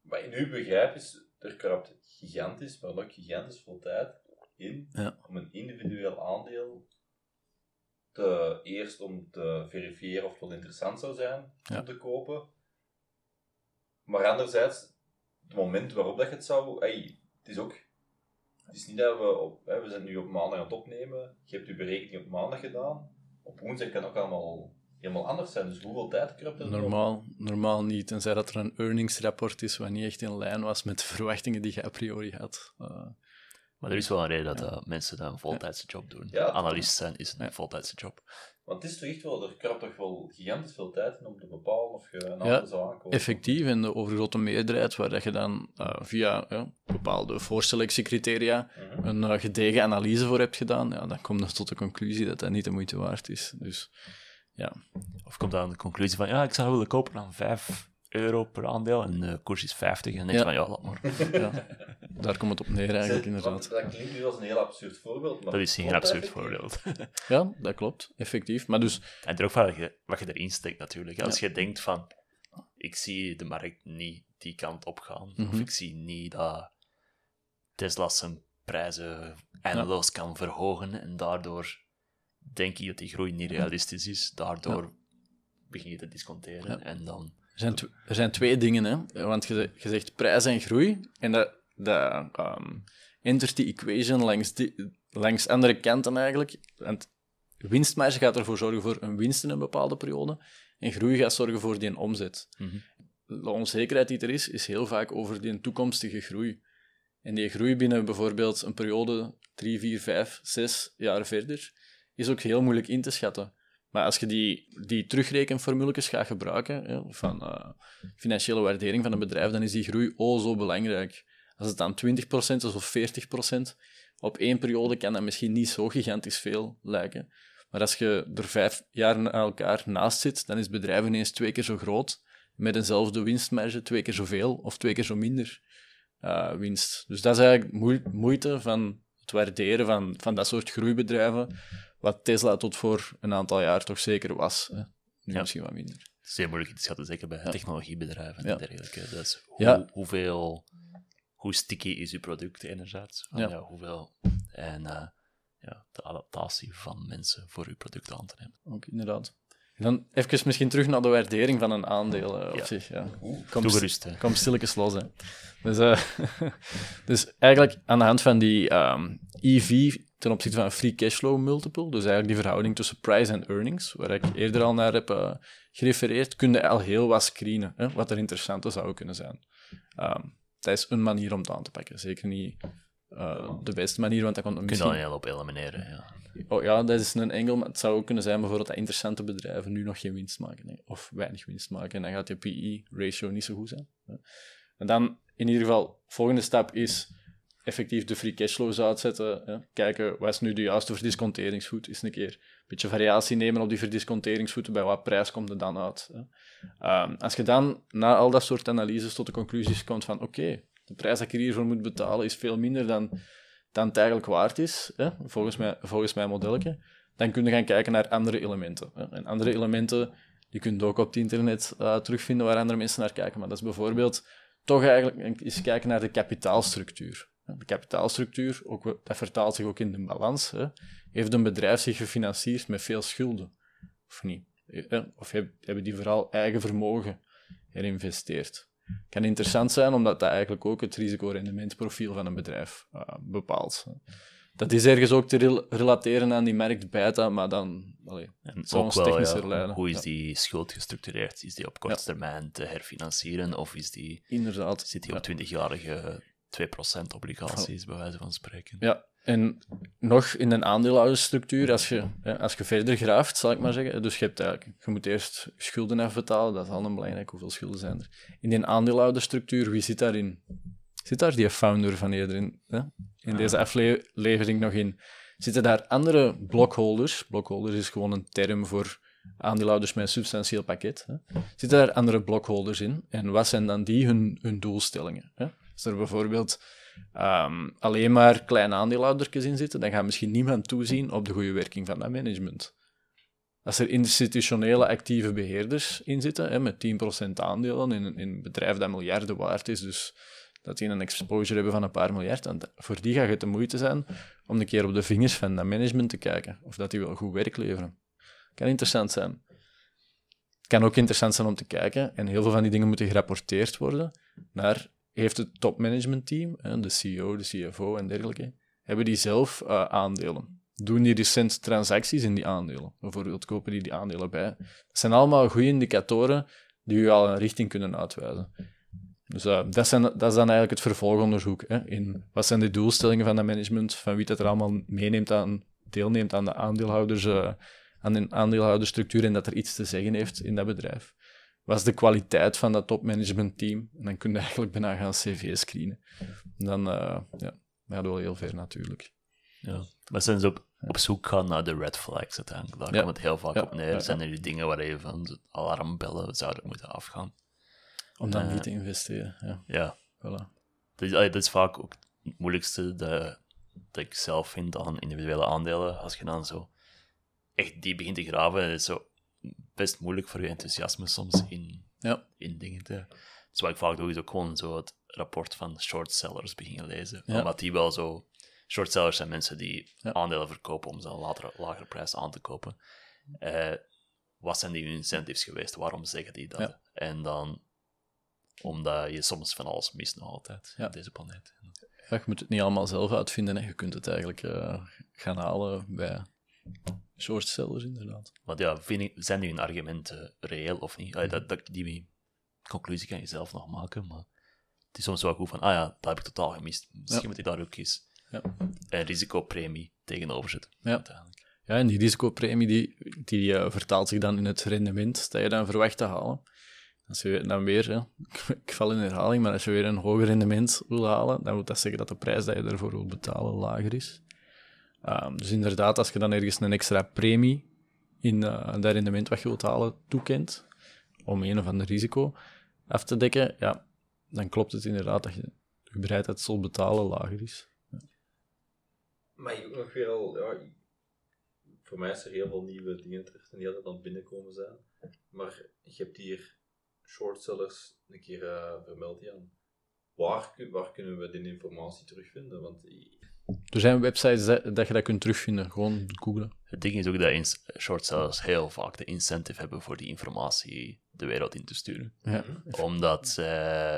wat ik nu begrijp is, er krapt gigantisch, maar ook gigantisch veel tijd in om een individueel aandeel te, eerst om te verifiëren of het wel interessant zou zijn om te kopen. Maar anderzijds, het moment waarop dat je het zou... Hey, het is ook... Het is niet dat we... Op, we zijn nu op maandag aan het opnemen. Je hebt je berekening op maandag gedaan. Op woensdag kan ook allemaal helemaal anders zijn. Dus hoeveel tijd kruipt er Normaal, normaal niet. Tenzij dat er een earningsrapport is wat niet echt in lijn was met de verwachtingen die je a priori had. Uh, maar er is wel een reden dat uh, mensen dat een voltijdse job doen. Ja, Analist zijn is een voltijdse job. Want het is toch echt wel, er krapt toch wel gigantisch veel tijd in om te bepalen of je een aantal zou aankomen. Effectief, en de overgrote meerderheid, waar dat je dan uh, via ja, bepaalde voorselectiecriteria mm een uh, gedegen analyse voor hebt gedaan, ja, dan komt je tot de conclusie dat dat niet de moeite waard is. Dus, ja. Of komt dan de conclusie van, ja, ik zou willen kopen aan 5 euro per aandeel en de koers is 50 en dan denk je van, ja, laat maar. Ja. Daar komt het op neer eigenlijk, inderdaad. Dat klinkt nu als een heel absurd voorbeeld. Maar dat is geen absurd voorbeeld. [laughs] ja, dat klopt, effectief. Maar dus... En er ook van wat je erin steekt natuurlijk. Als je denkt van, ik zie de markt niet die kant op gaan, of mhm. ik zie niet dat Tesla zijn prijzen eindeloos kan verhogen en daardoor denk je dat die groei niet realistisch is, daardoor begin je te disconteren en dan... Er zijn, er zijn twee dingen, hè. Want je, je zegt prijs en groei, en dat, dat um, entert die equation langs, die, langs andere kanten eigenlijk. Want winstmarge gaat ervoor zorgen voor een winst in een bepaalde periode, en groei gaat zorgen voor die omzet. Mm De onzekerheid die er is, is heel vaak over die toekomstige groei. En die groei binnen bijvoorbeeld een periode 3, 4, 5, 6 jaar verder, is ook heel moeilijk in te schatten. Maar als je die, die terugrekenformules gaat gebruiken, van uh, financiële waardering van een bedrijf, dan is die groei oh zo belangrijk. Als het dan 20% is of 40%, op één periode kan dat misschien niet zo gigantisch veel lijken. Maar als je er vijf jaar na elkaar naast zit, dan is het bedrijf ineens twee keer zo groot, met eenzelfde winstmarge, twee keer zoveel of twee keer zo minder uh, winst. Dus dat is eigenlijk moeite van het waarderen van, van dat soort groeibedrijven, wat Tesla tot voor een aantal jaar toch zeker was. Hè. Ja. misschien wat minder. Het is heel moeilijk te schatten, zeker bij technologiebedrijven en dergelijke. Dus hoe, hoeveel hoe sticky is uw product enerzijds? Van, hoeveel, en uh, ja, de adaptatie van mensen voor uw product aan te nemen. Ook inderdaad. Dan even misschien terug naar de waardering van een aandeel uh, op ja. zich. Ja. Kom, Toegerust, kom stilletjes los. Hè. Dus, uh, [laughs] dus eigenlijk aan de hand van die um, EV ten opzichte van een free cashflow multiple, dus eigenlijk die verhouding tussen price en earnings, waar ik eerder al naar heb uh, gerefereerd, kun je al heel wat screenen, hè, wat er interessant zou kunnen zijn. Um, dat is een manier om het aan te pakken. Zeker niet eh, de beste manier, want dat komt Kun je misschien... dat heel op elimineren, ja. Oh, ja, dat is een engel, maar het zou ook kunnen zijn bijvoorbeeld dat interessante bedrijven nu nog geen winst maken, hè, of weinig winst maken, en dan gaat je PE-ratio niet zo goed zijn. Hè. En dan, in ieder geval, volgende stap is effectief de free cashflows uitzetten, hè. kijken wat is nu de juiste verdisconteringsvoet, is een keer een beetje variatie nemen op die verdisconteringsvoeten, bij wat prijs komt het dan uit. Hè. Ehm, als je dan na al dat soort analyses tot de conclusies komt van oké, de prijs dat ik hiervoor moet betalen is veel minder dan dan het eigenlijk waard is, hè, volgens, mij, volgens mijn modelletje, dan kun je gaan kijken naar andere elementen. Hè. En andere elementen, die kun je ook op het internet eh, terugvinden waar andere mensen naar kijken. Maar dat is bijvoorbeeld toch eigenlijk eens kijken naar de kapitaalstructuur. De kapitaalstructuur, ook, dat vertaalt zich ook in de balans. Hè. Heeft een bedrijf zich gefinancierd met veel schulden? Of niet? Eh, Of heb- hebben die vooral eigen vermogen herinvesteerd? kan interessant zijn, omdat dat eigenlijk ook het risicorendementprofiel van een bedrijf eh, bepaalt. Dat is ergens ook te rel- relateren aan die markt beta, maar dan allee, En zou ook ons wel, technischer ja, hoe is die schuld gestructureerd? Is die op korte termijn te herfinancieren of is die, inderdaad. zit die op 20-jarige 2% obligaties, bij wijze van spreken? Ja, en nog in een aandeelhoudersstructuur, als je, hè, als je verder graaft, zal ik maar zeggen. Dus je, hebt eigenlijk, je moet eerst schulden afbetalen, dat is al een belangrijk. Hoeveel schulden zijn er? In die aandeelhoudersstructuur, wie zit daarin? Zit daar die founder van eerder in? Hè? In deze aflevering nog in. Zitten daar andere blockholders? Blockholders is gewoon een term voor aandeelhouders met een substantieel pakket. Hè? Zitten daar andere blockholders in? En wat zijn dan die hun, hun doelstellingen? Hè? Als er bijvoorbeeld ehm, alleen maar kleine aandeelhoudertjes in zitten, dan gaat misschien niemand toezien op de goede werking van dat management. Als er institutionele actieve beheerders in zitten, hè, met 10% aandelen in, in een bedrijf dat miljarden waard is, dus dat die een exposure hebben van een paar miljard, dan, voor die gaat het de moeite zijn om een keer op de vingers van dat management te kijken, of dat die wel goed werk leveren. Kan interessant zijn. Het kan ook interessant zijn om te kijken, en heel veel van die dingen moeten gerapporteerd worden, naar heeft het topmanagementteam, de CEO, de CFO en dergelijke, hebben die zelf eh, aandelen? Doen die recent transacties in die aandelen? Bijvoorbeeld kopen die die aandelen bij? Dat zijn allemaal goede indicatoren die u al een richting kunnen uitwijzen. Dus eh, dat, zijn, dat is dan eigenlijk het vervolgonderzoek. Hè, in wat zijn de doelstellingen van dat management, van wie dat er allemaal meeneemt aan, deelneemt aan de aandeelhouders, eh, aan de aandeelhoudersstructuur en dat er iets te zeggen heeft in dat bedrijf. Wat is de kwaliteit van dat topmanagementteam? En dan kun je eigenlijk bijna gaan cv screenen. En dan eh ja, wel heel ver natuurlijk. Ja. Maar zijn ze op, op zoek gaan naar de red flags uiteindelijk? Daar Ja. komt het heel vaak Ja, op neer. Zijn er die dingen waar je van alarmbellen zouden moeten afgaan? Om dan Eh. niet te investeren. Ja, Ja, voilà. dat is, dat is vaak ook het moeilijkste dat, dat ik zelf vind aan individuele aandelen. Als je dan zo echt diep begint te graven, is het zo best moeilijk voor je enthousiasme soms in, Ja. in dingen te... Dus wat ik vaak doe, is ook gewoon zo het rapport van shortsellers beginnen lezen. Ja. Omdat die wel zo... Shortsellers zijn mensen die Ja. aandelen verkopen om ze een latere, lagere prijs aan te kopen. Eh, wat zijn die incentives geweest? Waarom zeggen die dat? En dan... Omdat je soms van alles mist nog altijd op deze planeet. Je moet het niet allemaal zelf uitvinden. Hè. Je kunt het eigenlijk eh, gaan halen bij shortsellers, inderdaad. Want ja, vind ik, zijn die hun argumenten reëel of niet? Allee, dat, dat, die conclusie kan je zelf nog maken, maar het is soms wel goed van, ah ja, dat heb ik totaal gemist. Misschien Ja. moet ik daar ook eens Ja. een risicopremie tegenover zetten. Ja. uiteindelijk. Ja, en die risicopremie die, die eh, vertaalt zich dan in het rendement dat je dan verwacht te halen. Als je dan weer, [laughs] ik val in herhaling, maar als je weer een hoger rendement wil halen, dan wil dat zeggen dat de prijs dat je ervoor wil betalen lager is. Ehm, dus inderdaad, als je dan ergens een extra premie in eh, dat rendement wat je wilt halen toekent, om een of ander risico af te dekken, ja, dan klopt het inderdaad dat je, je bereidheid zal betalen lager is. Maar ik ook nog weer al, ja, voor mij is er heel veel nieuwe dingen terug en die altijd aan het binnenkomen zijn. Maar je hebt hier shortsellers een keer eh, vermeld, Jan. Waar, waar kunnen we die informatie terugvinden? Want Er zijn websites dat, dat je dat kunt terugvinden, gewoon googlen. Het ding is ook dat ins- shortsellers heel vaak de incentive hebben voor die informatie de wereld in te sturen. Ja. Omdat, eh,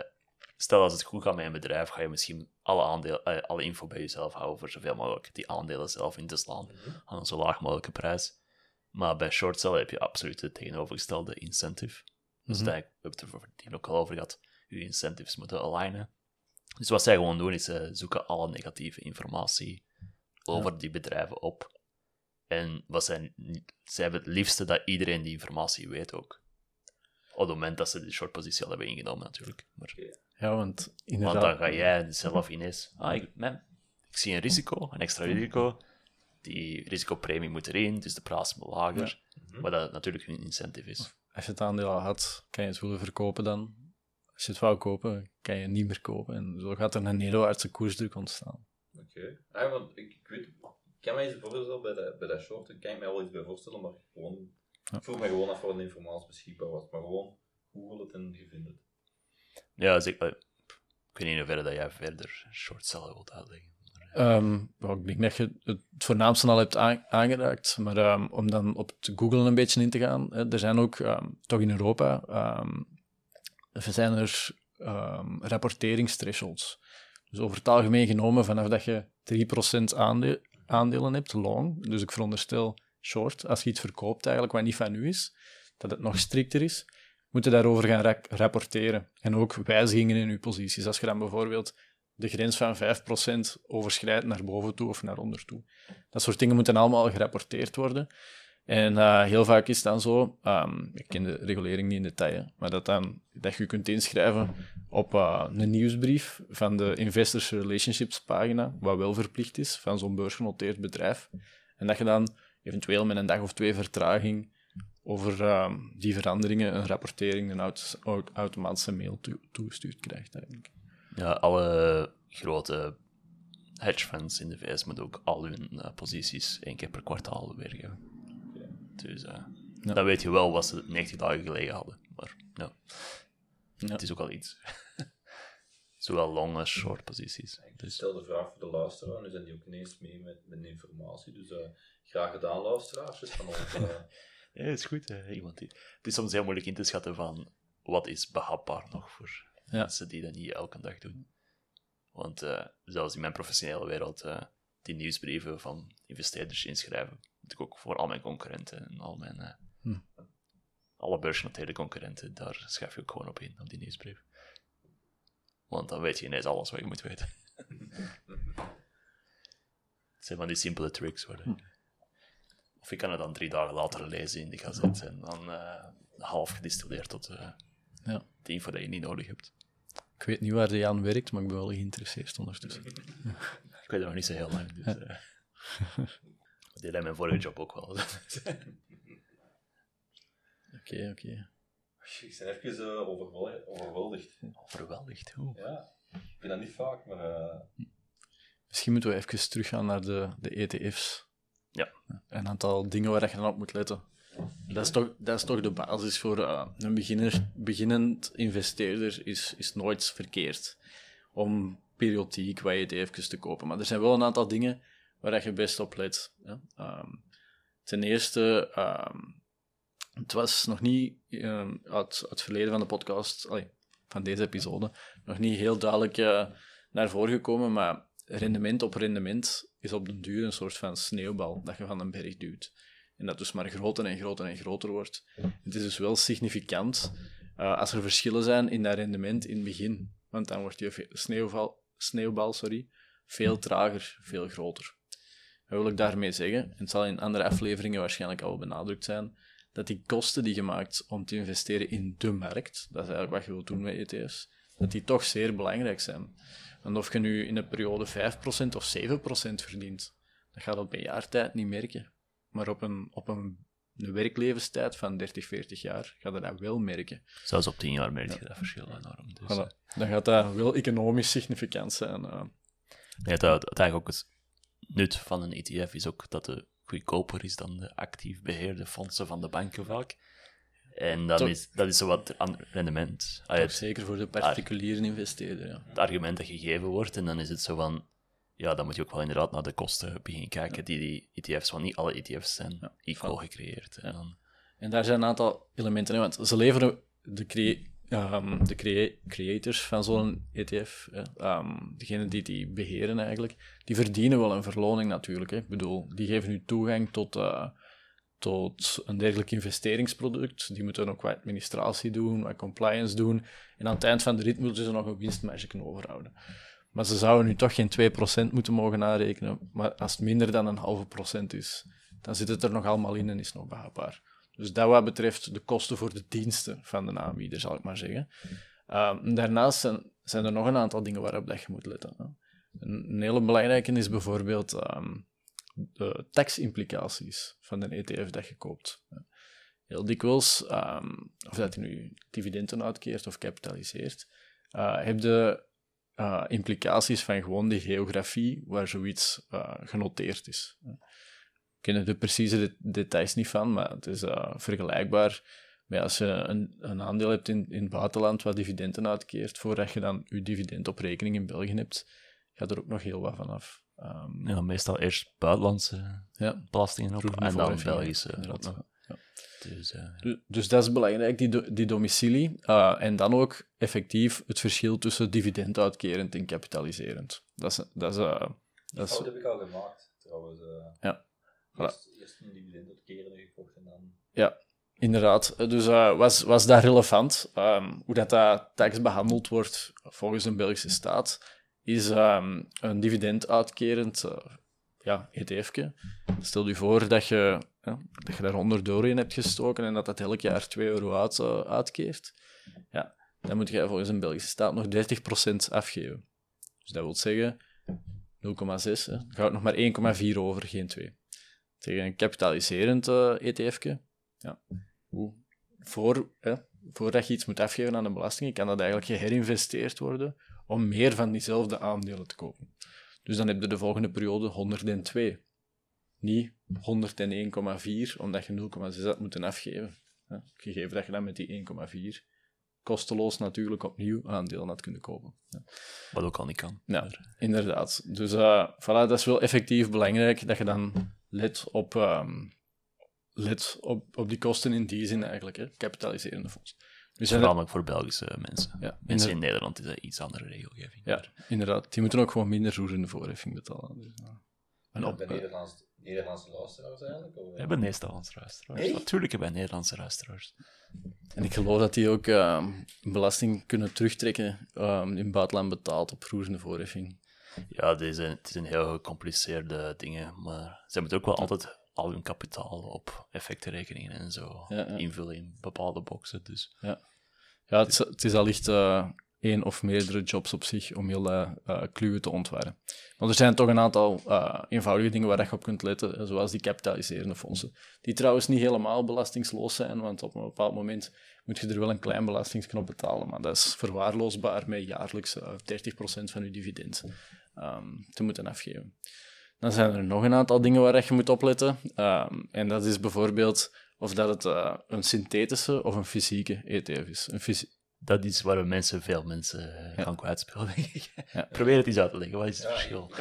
stel als het goed gaat met een bedrijf, ga je misschien alle, aandeel, eh, alle info bij jezelf houden voor zoveel mogelijk die aandelen zelf in te slaan aan een zo laag mogelijke prijs. Maar bij short seller heb je absoluut het tegenovergestelde incentive. Dus Mhm. daar, we hebben het er ook al over gehad. Je incentives moeten alignen. Dus wat zij gewoon doen, is ze zoeken alle negatieve informatie over die bedrijven op. En wat zij, zij hebben het liefste dat iedereen die informatie weet ook. Op het moment dat ze die short positie al hebben ingenomen, natuurlijk. Maar, Ja, want want inderdaad... dan ga jij zelf ineens... Ah, ik, mijn, ik zie een risico, een extra risico. Die risicopremie moet erin, dus de prijs moet lager. Wat dat natuurlijk hun incentive is. Als je het aandeel al had, kan je het willen verkopen dan. Als je het wou kopen, kan je het niet meer kopen. En zo gaat er een neerwaartse koersdruk ontstaan. Oké. Ah, want ik, ik weet, ik kan me iets voorstellen bij dat, bij dat short, ik kan me wel iets bij voorstellen, maar gewoon, ik vroeg me gewoon af wat de informatie beschikbaar was. Maar gewoon, google het en je vindt het. Ja, dus ik, eh, ik weet niet in hoeverre dat jij verder short cellen wilt uitleggen. Ehm, wel, ik denk dat je het voornaamste al hebt aan- aangeraakt. Maar ehm, om dan op het Google een beetje in te gaan, hè, er zijn ook, ehm, toch in Europa, ehm, zijn er ehm rapporteringsthresholds. Dus over het algemeen genomen, vanaf dat je 3% aande aandelen hebt, long, dus ik veronderstel short, als je iets verkoopt eigenlijk wat niet van u is, dat het nog strikter is, moet je daarover gaan ra- rapporteren. En ook wijzigingen in je posities. Als je dan bijvoorbeeld de grens van 5% overschrijdt naar boven toe of naar onder toe. Dat soort dingen moeten allemaal gerapporteerd worden. En eh, heel vaak is het dan zo, ehm, ik ken de regulering niet in detail, maar dat, dan, dat je kunt inschrijven op eh, een nieuwsbrief van de Investors Relationships pagina, wat wel verplicht is, van zo'n beursgenoteerd bedrijf. En dat je dan eventueel met een dag of twee vertraging over ehm, die veranderingen een rapportering, een auto- automatische mail toe- toegestuurd krijgt eigenlijk. Ja, alle grote hedge funds in de VS moeten ook al hun eh, posities één keer per kwartaal weergeven. Dus eh, Ja. dan weet je wel wat ze 90 dagen geleden hadden. Maar ja, Ja. het is ook al iets. [laughs] Zowel long als short posities. Ik Dus, stel de vraag voor de luisteraar, nu zijn die ook ineens mee met, met informatie, dus eh, graag gedaan luisteraars. [laughs] Dus van ons, eh, ja, het is goed. eh, iemand die... Het is soms heel moeilijk in te schatten van wat is behapbaar nog voor Ja. mensen die dat niet elke dag doen. Want eh, zelfs in mijn professionele wereld, eh, die nieuwsbrieven van investeerders inschrijven, ik ook voor al mijn concurrenten en al mijn... eh, Hm. Alle beursgenoteerde concurrenten, daar schrijf je ook gewoon op in, op die nieuwsbrief. Want dan weet je ineens alles wat je moet weten. [laughs] Het zijn van die simpele tricks. Je- Of je kan het dan drie dagen later lezen in de gazette en dan eh, half gedistilleerd tot eh, Ja. de info die je niet nodig hebt. Ik weet niet waar die aan werkt, maar ik ben wel geïnteresseerd ondertussen. [laughs] Ik weet het nog niet zo heel lang. Dus, [laughs] die deed mijn vorige job ook wel. [laughs] Oké, oké. ik ben even eh, overwel- overweldigd. Overweldigd. Hoe? Ja, ik vind dat niet vaak, maar eh, Misschien moeten we even teruggaan naar de, de ETF's. Ja. Een aantal dingen waar je dan op moet letten. Dat is toch, dat is toch de basis voor eh, een beginner, beginnend investeerder is, is nooit verkeerd om periodiek wat ETF's te kopen. Maar er zijn wel een aantal dingen waar je best op let. Hè. Ehm, ten eerste, ehm, het was nog niet ehm, uit, het verleden van de podcast, van deze episode, nog niet heel duidelijk eh, naar voren gekomen, maar rendement op rendement is op den duur een soort van sneeuwbal dat je van een berg duwt. En dat dus maar groter en groter en groter wordt. Het is dus wel significant eh, als er verschillen zijn in dat rendement in het begin. Want dan wordt je sneeuwbal sorry, veel trager, veel groter. Wat wil ik daarmee zeggen? En het zal in andere afleveringen waarschijnlijk al benadrukt zijn, dat die kosten die je maakt om te investeren in de markt, dat is eigenlijk wat je wilt doen met ETF's, dat die toch zeer belangrijk zijn. Want of je nu in een periode 5% of 7% verdient, dat gaat op een jaar tijd niet merken. Maar op een, op een, een werklevenstijd van 30, 40 jaar gaat je dat wel merken. Zelfs op tien jaar merk je dat verschil enorm. Dus, Voilà. Dan gaat dat wel economisch significant zijn. eh. Ja, dat, dat eigenlijk ook het nut van een ETF is ook dat het goedkoper is dan de actief beheerde fondsen van de banken vaak. En dan is, dat is zo wat aan rendement. Ah, het, zeker voor de particuliere investeerder. Ja. het argument dat gegeven wordt, en dan is het zo van, ja, dan moet je ook wel inderdaad naar de kosten beginnen kijken die die ETF's, want niet alle ETF's zijn equal gecreëerd. En dan, En daar zijn een aantal elementen in, want ze leveren de, ehm, de crea- creators van zo'n ETF, ehm, degene die die beheren eigenlijk, die verdienen wel een verloning natuurlijk. Hè. Ik bedoel, die geven u toegang tot, eh, tot een dergelijk investeringsproduct. Die moeten ook wat administratie doen, wat compliance doen. En aan het eind van de rit moeten ze nog een kunnen overhouden. Maar ze zouden nu toch geen 2% moeten mogen aanrekenen. Maar als het minder dan een halve procent is, dan zit het er nog allemaal in en is nog behapbaar. Dus dat wat betreft de kosten voor de diensten van de aanbieder, zal ik maar zeggen. Um, daarnaast zijn, zijn, er nog een aantal dingen waarop dat je moet letten. Een, hele belangrijke is bijvoorbeeld um, de taximplicaties van een ETF dat je koopt. Heel dikwijls, um, of dat je nu dividenden uitkeert of kapitaliseert, uh, heb je uh, implicaties van gewoon de geografie waar zoiets uh, genoteerd is. Ik ken de precieze details niet van, maar het is vergelijkbaar met als je een, een aandeel hebt in, in het buitenland wat dividenden uitkeert, voordat je dan je dividend op rekening in België hebt, gaat er ook nog heel wat van af. Um, ja, meestal eerst buitenlandse ja. belastingen op en dan Belgische. Ja. Dus, uh, dus dat is belangrijk, die, do die domicilie. Uh, en dan ook effectief het verschil tussen dividenduitkerend en kapitaliserend. Dat is... Dat, is, uh, dat, is... heb ik al gemaakt, trouwens. ja. Eerst, voilà. eerst een dividenduitkerende gekocht en dan... Ja, inderdaad. Dus was, was dat relevant? Um, hoe dat, dat tax behandeld wordt volgens een Belgische staat is um, een dividend uitkerend uh, ja, ETF'je. Stel je voor dat je, ja, dat je daar 100 euro in hebt gestoken en dat dat elk jaar 2 euro uit, uh, uitkeert. Ja, dan moet je volgens een Belgische staat nog 30% afgeven. Dus dat wil zeggen 0,6. Dan gaat nog maar 1,4 over, geen 2. Tegen een kapitaliserend uh, ETF'je. Ja. Hoe? Voor, hè, voordat je iets moet afgeven aan de belasting, kan dat eigenlijk geherinvesteerd worden om meer van diezelfde aandelen te kopen. Dus dan heb je de volgende periode 102. Niet 101,4, omdat je 0,6 had moeten afgeven. Gegeven dat je dan met die 1,4 kosteloos natuurlijk opnieuw aandelen had kunnen kopen. Wat ook al niet kan. Ja, inderdaad. Dus uh, voilà, dat is wel effectief belangrijk dat je dan let op, um, let op, op die kosten in die zin eigenlijk, hè, kapitaliserende fonds. Dus Voornamelijk voor Belgische mensen. Ja, mensen in Nederland is dat iets andere regelgeving. Ja, inderdaad. Die moeten ook gewoon minder roerende voorheffing betalen. Dus, En op, de Nederlandse, Nederlandse luisteraars eigenlijk? Of? We hebben Nederlandse luisteraars. Hey? Natuurlijk hebben wij Nederlandse luisteraars. En ik geloof dat die ook uh, belasting kunnen terugtrekken uh, in buitenland betaald op roerende voorheffing. Ja, deze, het zijn heel gecompliceerde dingen, maar ze moeten ook wel altijd al hun kapitaal op effectenrekeningen en zo ja, ja. invullen in bepaalde boxen. Dus. Ja, ja het, het is allicht uh, één of meerdere jobs op zich om heel uh, kluwen te ontwarren. Maar er zijn toch een aantal uh, eenvoudige dingen waar je op kunt letten, zoals die kapitaliserende fondsen. Die trouwens niet helemaal belastingsloos zijn, want op een bepaald moment moet je er wel een klein belastingsknop betalen, maar dat is verwaarloosbaar met jaarlijks 30% van je dividend um, te moeten afgeven. Dan zijn er nog een aantal dingen waar je moet opletten. Um, en dat is bijvoorbeeld of dat het uh, een synthetische of een fysieke ETF is. Een fysi dat is waar mensen, veel mensen uh, ja. gaan kwijtspelen, denk ik. Ja. [laughs] Probeer het eens uit te leggen, wat is het ja, verschil?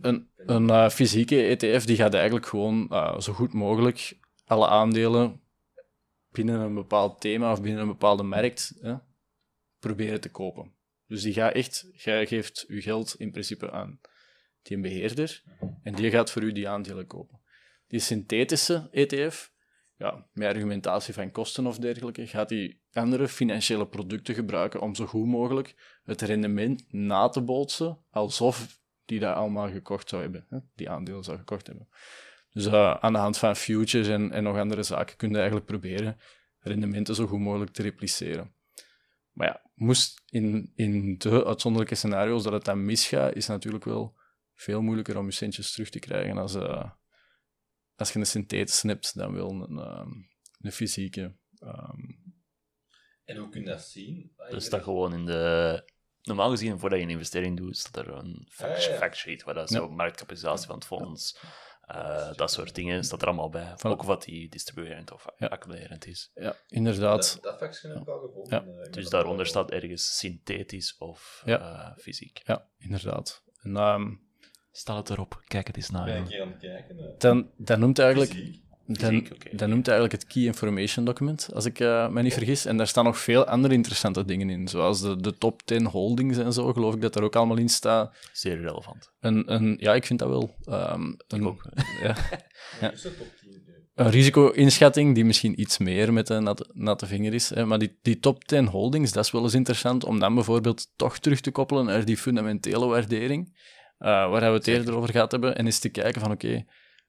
Een een uh, fysieke ETF die gaat eigenlijk gewoon zo goed mogelijk alle aandelen binnen een bepaald thema of binnen een bepaalde markt proberen te kopen. Dus die gaat echt, jij geeft je geld in principe aan die beheerder, en die gaat voor u die aandelen kopen. Die synthetische ETF, ja, met argumentatie van kosten of dergelijke, gaat die andere financiële producten gebruiken om zo goed mogelijk het rendement na te bootsen, alsof die dat allemaal gekocht zou hebben, hè? die aandelen zou gekocht hebben. Dus uh, aan de hand van futures en, en nog andere zaken kun je eigenlijk proberen rendementen zo goed mogelijk te repliceren. Maar ja, moest in, in de uitzonderlijke scenario's dat het dan misgaat, is natuurlijk wel veel moeilijker om je centjes terug te krijgen als, uh, als je een synthetische hebt dan wel een, um, een fysieke. Um. En hoe kun je dat zien? Dat staat gewoon in de... Normaal gezien, voordat je een investering doet, staat er een fact, ah, ja. fact sheet, waar dat zo marktkapitalisatie van het fonds, uh, dat soort dingen, staat er allemaal bij. Van, ook wat die distribuerend of ja. accumulerend is. Ja, inderdaad. Dat, dat heb ik al gevonden. Ja. Dus daaronder staat ergens synthetisch of ja. fysiek. Ja, inderdaad. En um, Stel het erop, kijk het eens naar. Ben ik aan het kijken? Dan, dan noemt eigenlijk... Dan, okay. dan, noemt eigenlijk het Key Information Document, als ik uh, me niet vergis. En daar staan nog veel andere interessante dingen in, zoals de, de top 10 holdings en zo, geloof ik dat er ook allemaal in staat. Zeer relevant. Een, een, ja, ik vind dat wel. Um, een, ook. [laughs] [laughs] ja. ja. Is dat top 10? een risico-inschatting die misschien iets meer met een natte, natte vinger is. Hè. Maar die, die top 10 holdings, dat is wel eens interessant om dan bijvoorbeeld toch terug te koppelen naar die fundamentele waardering, eh, waar we het eerder over gehad hebben, en eens te kijken van oké,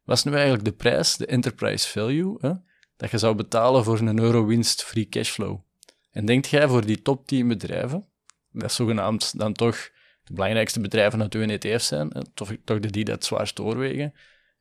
wat is nu eigenlijk de prijs, de enterprise value, hè, dat je zou betalen voor een euro winst free cashflow? En denkt jij voor die top 10 bedrijven, dat zogenaamd dan toch de belangrijkste bedrijven uit uw ETF zijn, toch, toch de die dat zwaarst doorwegen,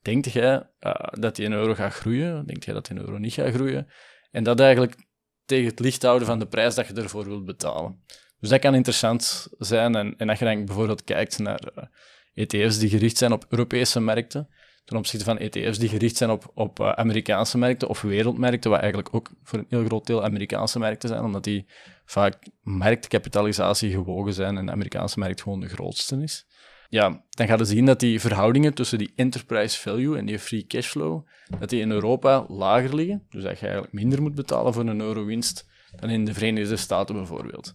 denkt jij uh, dat die een euro gaat groeien? Denkt jij dat die een euro niet gaat groeien? En dat eigenlijk tegen het licht houden van de prijs dat je ervoor wilt betalen. Dus dat kan interessant zijn. En, en als je dan bijvoorbeeld kijkt naar ETF's die gericht zijn op Europese markten, ten opzichte van ETF's die gericht zijn op, op uh, Amerikaanse markten of wereldmarkten, wat eigenlijk ook voor een heel groot deel Amerikaanse markten zijn, omdat die vaak marktkapitalisatie gewogen zijn en de Amerikaanse markt gewoon de grootste is. Ja, dan ga je zien dat die verhoudingen tussen die enterprise value en die free cashflow, dat die in Europa lager liggen. Dus dat je eigenlijk minder moet betalen voor een euro winst dan in de Verenigde Staten bijvoorbeeld.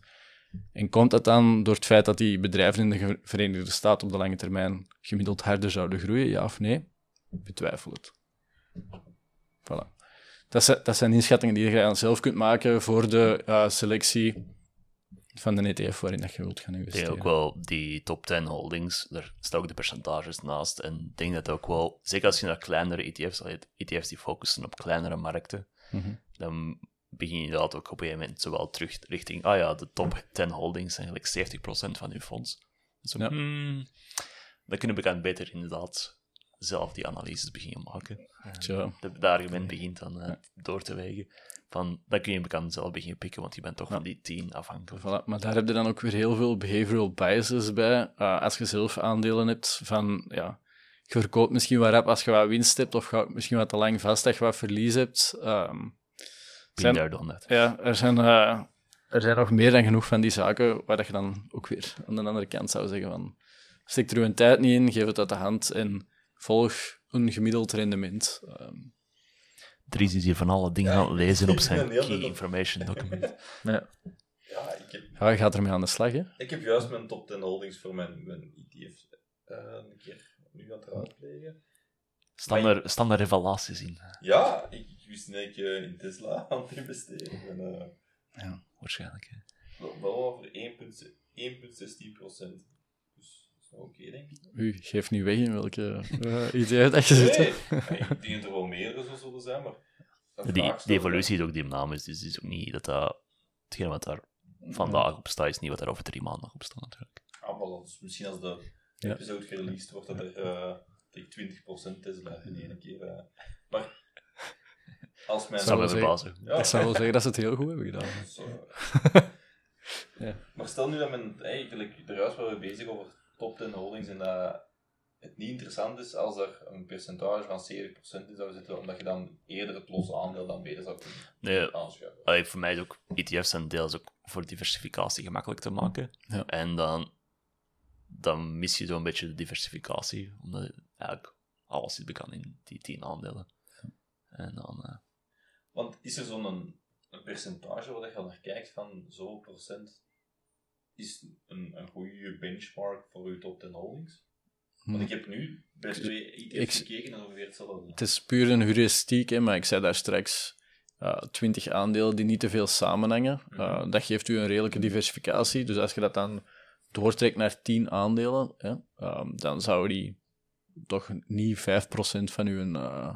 En komt dat dan door het feit dat die bedrijven in de Verenigde Staten op de lange termijn gemiddeld harder zouden groeien, ja of nee? Betwijfel het. Voilà. Dat, dat zijn inschattingen die je zelf kunt maken voor de uh, selectie van de ETF waarin dat je wilt gaan investeren. Ik denk ook wel die top 10 holdings, daar staan ook de percentages naast. En ik denk dat ook wel, zeker als je naar kleinere ETF's, ETF's die focussen op kleinere markten, mm -hmm. dan begin je inderdaad ook op een gegeven moment zowel terug richting, ah ja, de top 10 holdings zijn eigenlijk 70% van je fonds. Dus ja. hmm, dan kunnen we beter inderdaad zelf die analyses beginnen maken. Ja. Het argument begint dan uh, door te wegen. Van, dan kun je bekend zelf beginnen pikken, want je bent toch van die 10 afhankelijk. Voilà, maar daar heb je dan ook weer heel veel behavioral biases bij. Uh, als je zelf aandelen hebt van, ja, je verkoopt misschien wat rap als je wat winst hebt, of je misschien wat te lang vast als je wat verlies hebt. Um, zijn, dat. Ja, er zijn, uh, er zijn nog meer dan genoeg van die zaken waar je dan ook weer aan de andere kant zou zeggen van, stik er uw tijd niet in, geef het uit de hand en volg een gemiddeld rendement. Um, Dries is hier van alle dingen aan het lezen op zijn [laughs] key information document. [laughs] Ja. Ja, ik heb, ja, je gaat ermee aan de slag, hè? ik heb juist mijn top 10 holdings voor mijn, mijn ETF eh, een keer nu aan het raadplegen. Standaard, standaard revelaties in. Ja, ik, ik wist niet dat ik eh, in Tesla [laughs] aan het investeren ben. eh, Ja, waarschijnlijk. Hè. wel, wel over 1,16 procent. Dat is oké, denk ik. U geeft niet weg in welke uh, ETF dat je zit. Nee, ik denk dat er wel meer zo zullen zijn, maar... Die, evolutie is ook dynamisch, dus het is ook niet dat dat... Hetgeen wat daar vandaag op staat, is niet wat er over drie maanden op staat, natuurlijk. Ah, wel, dus misschien als de Ja. episode gereleased wordt, dat er uh, tegen 20% Tesla in één keer... eh, maar als mijn... Zou me wel zeggen. verbazen. Ja, Ik zou wel zeggen dat ze het heel goed hebben gedaan. Eh, [laughs] Ja. Maar stel nu dat men eigenlijk, de juist waren we bezig over top 10 holdings en dat het niet interessant is als er een percentage van 70% in zou zitten, omdat je dan eerder het losse aandeel dan beter zou kunnen Nee, aanschuiven. allee, voor mij is ook ETF's zijn deels ook voor diversificatie gemakkelijk te maken. Ja. En dan, dan mis je zo'n beetje de diversificatie, omdat eigenlijk alles zit bekend in die tien aandelen. En dan, eh, Want is er zo'n een, een percentage waar je al naar kijkt van zoveel procent is een, een goede benchmark voor je top 10 holdings? Want Hm. ik heb nu bij twee ETF's gekeken en ongeveer hetzelfde. Het is puur een heuristiek, hè, maar ik zei daar straks uh, 20 aandelen die niet te veel samenhangen. Uh, dat geeft u een redelijke diversificatie. Dus als je dat dan doortrekt naar 10 aandelen, hè, um, dan zou die toch niet 5% van uw. Uh,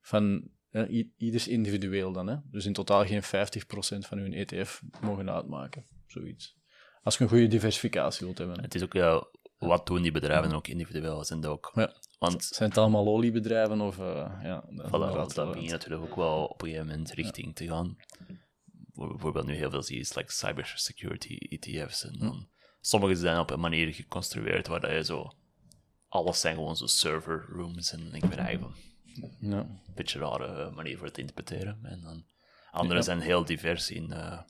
van uh, ieders individueel dan. Hè? Dus in totaal geen 50% van uw ETF mogen uitmaken. Zoiets. Als je een goede diversificatie wilt hebben. het is ook, ja, wat doen die bedrijven ook individueel? Zijn dat ook, Ja. Want Zijn het allemaal oliebedrijven? Of, uh, ja, dat, Voilà, dat want raadt dan wel begin je uit. natuurlijk ook wel op een gegeven moment richting te gaan. Bijvoorbeeld nu heel veel zie je is like cybersecurity ETF's. En dan, sommige zijn op een manier geconstrueerd waar dat je zo... Alles zijn gewoon zo server rooms. En ik ben eigenlijk Ja. een beetje rare manier voor het te interpreteren. En dan andere Ja. zijn heel divers in eh,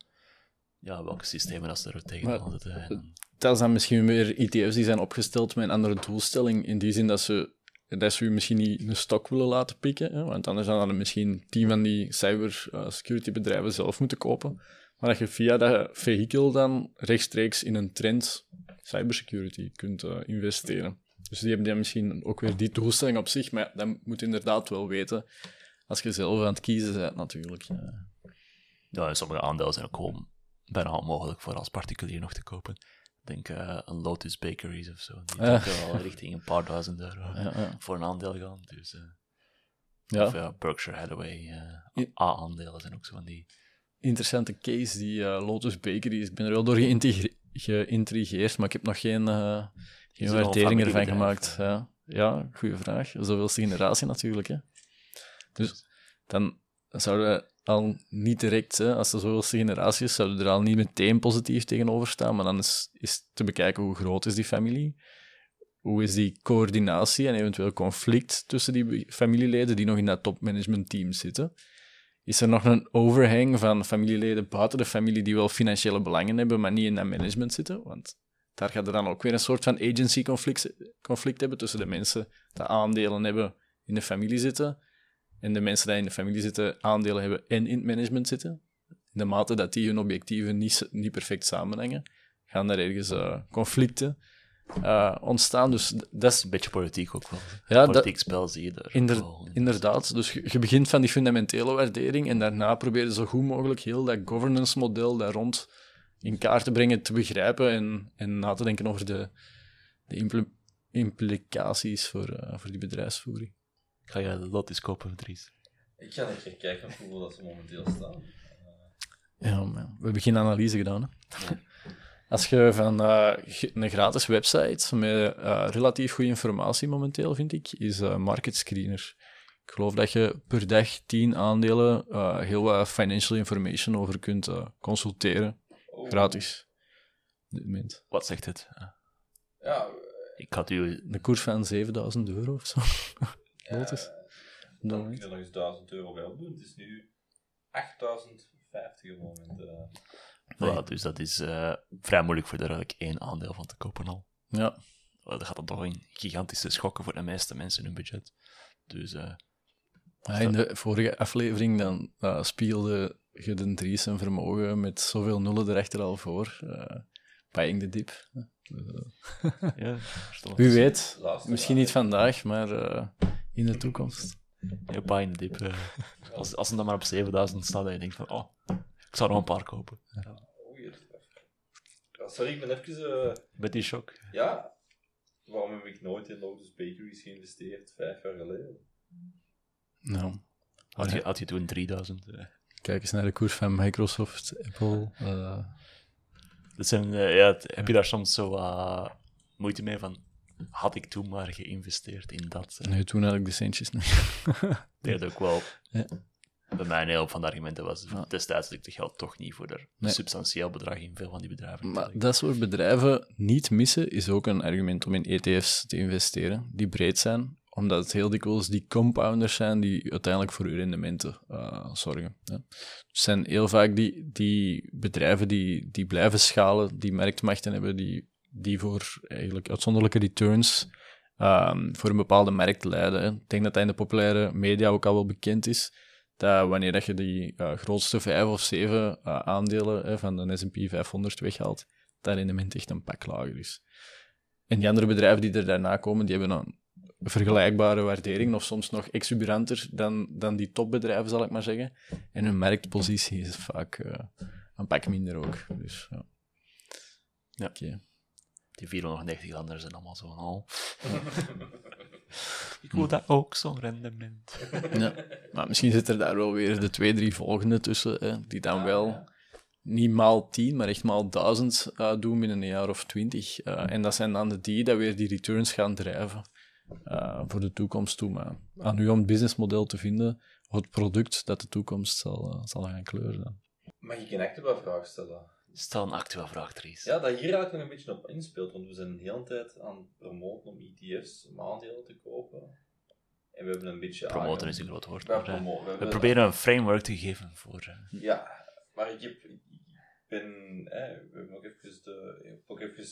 ja, welke systemen dat ze er tegenaan zitten. Dat dan misschien weer ETF's die zijn opgesteld met een andere doelstelling. In die zin dat ze, dat ze u misschien niet een stok willen laten pikken. Hè? Want anders dan hadden misschien tien van die cybersecurity bedrijven zelf moeten kopen. Maar dat je via dat vehikel dan rechtstreeks in een trend cybersecurity kunt eh, investeren. Dus die hebben dan misschien ook weer die doelstelling op zich. Maar dan moet je inderdaad wel weten als je zelf aan het kiezen bent, natuurlijk. Ja. Ja, en sommige aandelen zijn ook gewoon bijna onmogelijk voor als particulier nog te kopen. Ik denk eh, een Lotus Bakeries of zo. Die wel [laughs] richting een paar duizend euro Ja, voor een aandeel gaan. Dus, eh, Ja. Of Berkshire Hathaway A-aandelen zijn ook zo van die. Interessante case, die Lotus Bakery. is. Ik ben er wel door geïntrigeerd, maar ik heb nog geen, geen waardering ervan gemaakt. Ja, ja goede vraag. Zoveelste generatie natuurlijk. Hè. Dus dan zouden al niet direct, hè, als er zoveelste generatie is, zouden er al niet meteen positief tegenover staan, maar dan is, is te bekijken hoe groot is die familie, hoe is die coördinatie en eventueel conflict tussen die familieleden die nog in dat topmanagementteam zitten. Is er nog een overhang van familieleden buiten de familie die wel financiële belangen hebben, maar niet in dat management zitten? Want daar gaat er dan ook weer een soort van agency-conflict conflict hebben tussen de mensen die aandelen hebben in de familie zitten en de mensen die in de familie zitten aandelen hebben en in het management zitten. In de mate dat die hun objectieven niet, niet perfect samenhangen, gaan daar ergens eh, conflicten eh, ontstaan. Dus dat is Een beetje politiek ook wel. Ja, dat- politiek spel zie je daar. Inder- wel. Inderdaad, dus je, je begint van die fundamentele waardering en daarna probeer je zo goed mogelijk heel dat governance model daar rond in kaart te brengen, te begrijpen en, en na te denken over de, de impl- implicaties voor, eh, voor die bedrijfsvoering. Ga je Lotus kopen, Dries? Ik ga keer kijken hoeveel dat ze momenteel staan. Ja, maar we hebben geen analyse gedaan. Hè? [laughs] Als je van eh, een gratis website met eh, relatief goede informatie momenteel, vind ik, is eh, Market Screener. Ik geloof dat je per dag tien aandelen eh, heel wat financial information over kunt eh, consulteren. Oh. Gratis. Op dit moment. Wat zegt het? Ja, Ik had u... Een koers van 7000 euro of zo. [laughs] ja, Lotus. eh, dan kun je er nog eens 1000 euro bij opdoen. Het is nu 8050 op het moment. eh. Voilà, dus dat is eh, vrij moeilijk voor er eigenlijk één aandeel van te kopen al. Ja, Dat gaat dan toch in gigantische schokken voor de meeste mensen hun budget. Dus eh, Ja, in de vorige aflevering dan eh, spiegelde je de Dries zijn vermogen met zoveel nullen erachter al voor. eh buying the dip. ja. Wie weet, Laatste misschien niet vandaag, maar eh, in de toekomst. Ja, in the dip. eh, als, als het dan maar op 7000 staat, dan je denkt van, oh, ik zou er nog een paar kopen. Hier. Ja, sorry, ik ben even... eh, Met die shock. ja, waarom heb ik nooit in Lotus Bakeries geïnvesteerd vijf jaar geleden? Nou, Had je, had je toen 3000. eh. kijk eens naar de koers van Microsoft, Apple. eh, Dat zijn, eh, ja, het- heb je daar soms zo wat moeite mee van, had ik toen maar geïnvesteerd in dat? eh. nee, toen had ik de centjes [laughs] denk dat ook wel Ja. bij mij een heel van de argumenten was. Ja. Destijds had ik het geld toch niet voor een Nee. substantieel bedrag in veel van die bedrijven. Maar dat soort bedrijven niet missen is ook een argument om in ETF's te investeren, die breed zijn, omdat het heel dikwijls die compounders zijn die uiteindelijk voor uw rendementen eh, zorgen. Hè. Het zijn heel vaak die, die bedrijven die, die blijven schalen, die marktmachten hebben, die, die voor eigenlijk uitzonderlijke returns ehm, voor een bepaalde markt leiden. Hè. Ik denk dat dat in de populaire media ook al wel bekend is, dat wanneer dat je die eh, grootste vijf of zeven eh, aandelen hè, van de S&P 500 weghaalt, dat rendement echt een pak lager is. En die andere bedrijven die er daarna komen, die hebben een vergelijkbare waardering, of soms nog exuberanter dan, dan die topbedrijven, zal ik maar zeggen. En hun marktpositie is vaak eh, een pak minder ook. Dus, ja. Ja. Die 490 anderen zijn allemaal zo van, oh. [laughs] ik wil dat ook, zo'n rendement. [laughs] Ja. Maar misschien zitten er daar wel weer de twee, drie volgende tussen, hè, die dan wel niet maal tien, maar echt maal duizend eh, doen binnen een jaar of twintig. Eh, en dat zijn dan de die dat weer die returns gaan drijven eh, voor de toekomst toe. Maar aan u om het businessmodel te vinden, of het product dat de toekomst zal, zal gaan kleuren. Mag ik een actuele vraag stellen? Stel een actuele vraag, Dries. Ja, dat hier eigenlijk nog een beetje op inspeelt, want we zijn de hele tijd aan het promoten om ETF's, om aandelen te kopen. En we hebben een beetje... Promoten is een groot woord. Maar, eh, we proberen een framework te geven voor... eh, Ja, maar ik, heb, ik ben... Hè, we hebben ook even de... Ik heb ook even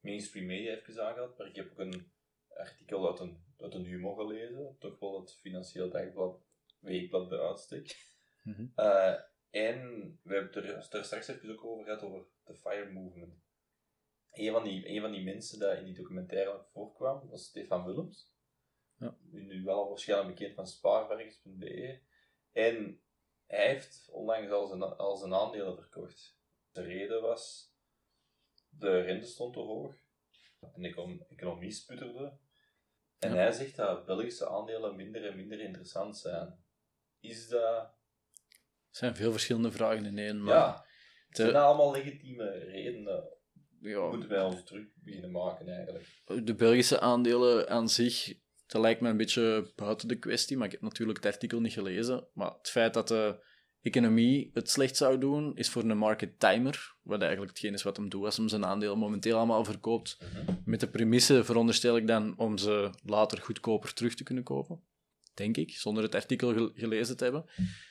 mainstream media even aangehaald, maar ik heb ook een artikel uit een, uit een humor gelezen, toch wel het Financieel Dagblad, weekblad bij uitstek. Mhm. Eh, en we hebben het er, er straks even ook over gehad, over de FIRE movement. Een van die, een van die mensen die in die documentaire voorkwam, was Stefan Willems. Ja. Nu wel waarschijnlijk bekend van spaarwerkers.be. En hij heeft onlangs al zijn, al zijn aandelen verkocht. De reden was, de rente stond te hoog, de econ- economie sputterde. En Ja. hij zegt dat Belgische aandelen minder en minder interessant zijn. Is dat... Er zijn veel verschillende vragen in één, maar ja, de- zijn allemaal legitieme redenen? ja, Moeten wij ons druk beginnen maken eigenlijk? de Belgische aandelen aan zich, dat lijkt me een beetje buiten de kwestie, maar ik heb natuurlijk het artikel niet gelezen. Maar het feit dat de economie het slecht zou doen, is voor een market timer, wat eigenlijk hetgeen is wat hem doet als hem zijn aandelen momenteel allemaal verkoopt. Met de premisse veronderstel ik dan om ze later goedkoper terug te kunnen kopen. Denk ik, zonder het artikel gel- gelezen te hebben.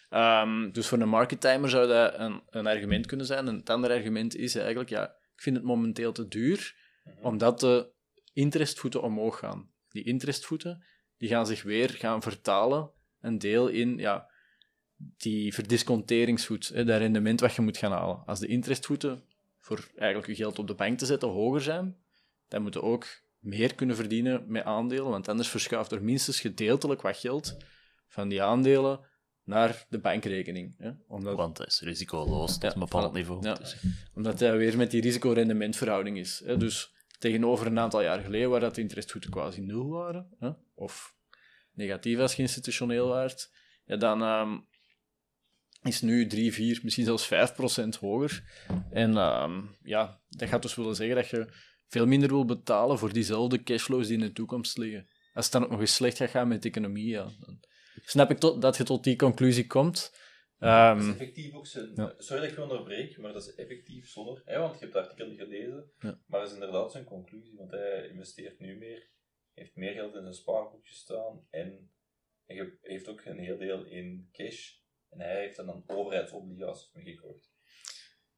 Ehm, dus voor een market timer zou dat een, een argument kunnen zijn. En het andere argument is eigenlijk, ja, ik vind het momenteel te duur, omdat de interestvoeten omhoog gaan. Die interestvoeten die gaan zich weer gaan vertalen, een deel in ja, die verdisconteringsvoet, hè, dat rendement wat je moet gaan halen. Als de interestvoeten voor eigenlijk je geld op de bank te zetten hoger zijn, dan moeten ook meer kunnen verdienen met aandelen, want anders verschuift er minstens gedeeltelijk wat geld van die aandelen naar de bankrekening. Hè? Omdat, Want het is risicoloos tot Ja, een bepaald voilà. niveau. Ja. Dus- omdat dat weer met die risico-rendementverhouding is. Hè? Dus tegenover een aantal jaar geleden, waar dat de interestvoeten quasi nul waren, hè? of negatief als geïnstitutioneel waard, ja, dan ehm, is nu 3, 4, misschien zelfs 5 procent hoger. En ehm, ja, dat gaat dus willen zeggen dat je veel minder wil betalen voor diezelfde cashflows die in de toekomst liggen. Als het dan ook nog eens slecht gaat gaan met de economie, ja, dan snap ik tot, dat je tot die conclusie komt. Ehm, dat is effectief ook zijn... ja. Sorry dat ik je onderbreek, maar dat is effectief zonder... Hè, want je hebt het artikel niet gelezen, Ja. maar dat is inderdaad zijn conclusie, want hij investeert nu meer, heeft meer geld in zijn spaarboekje staan en hij heeft ook een heel deel in cash. En hij heeft dan een overheidsobligaties meegekocht.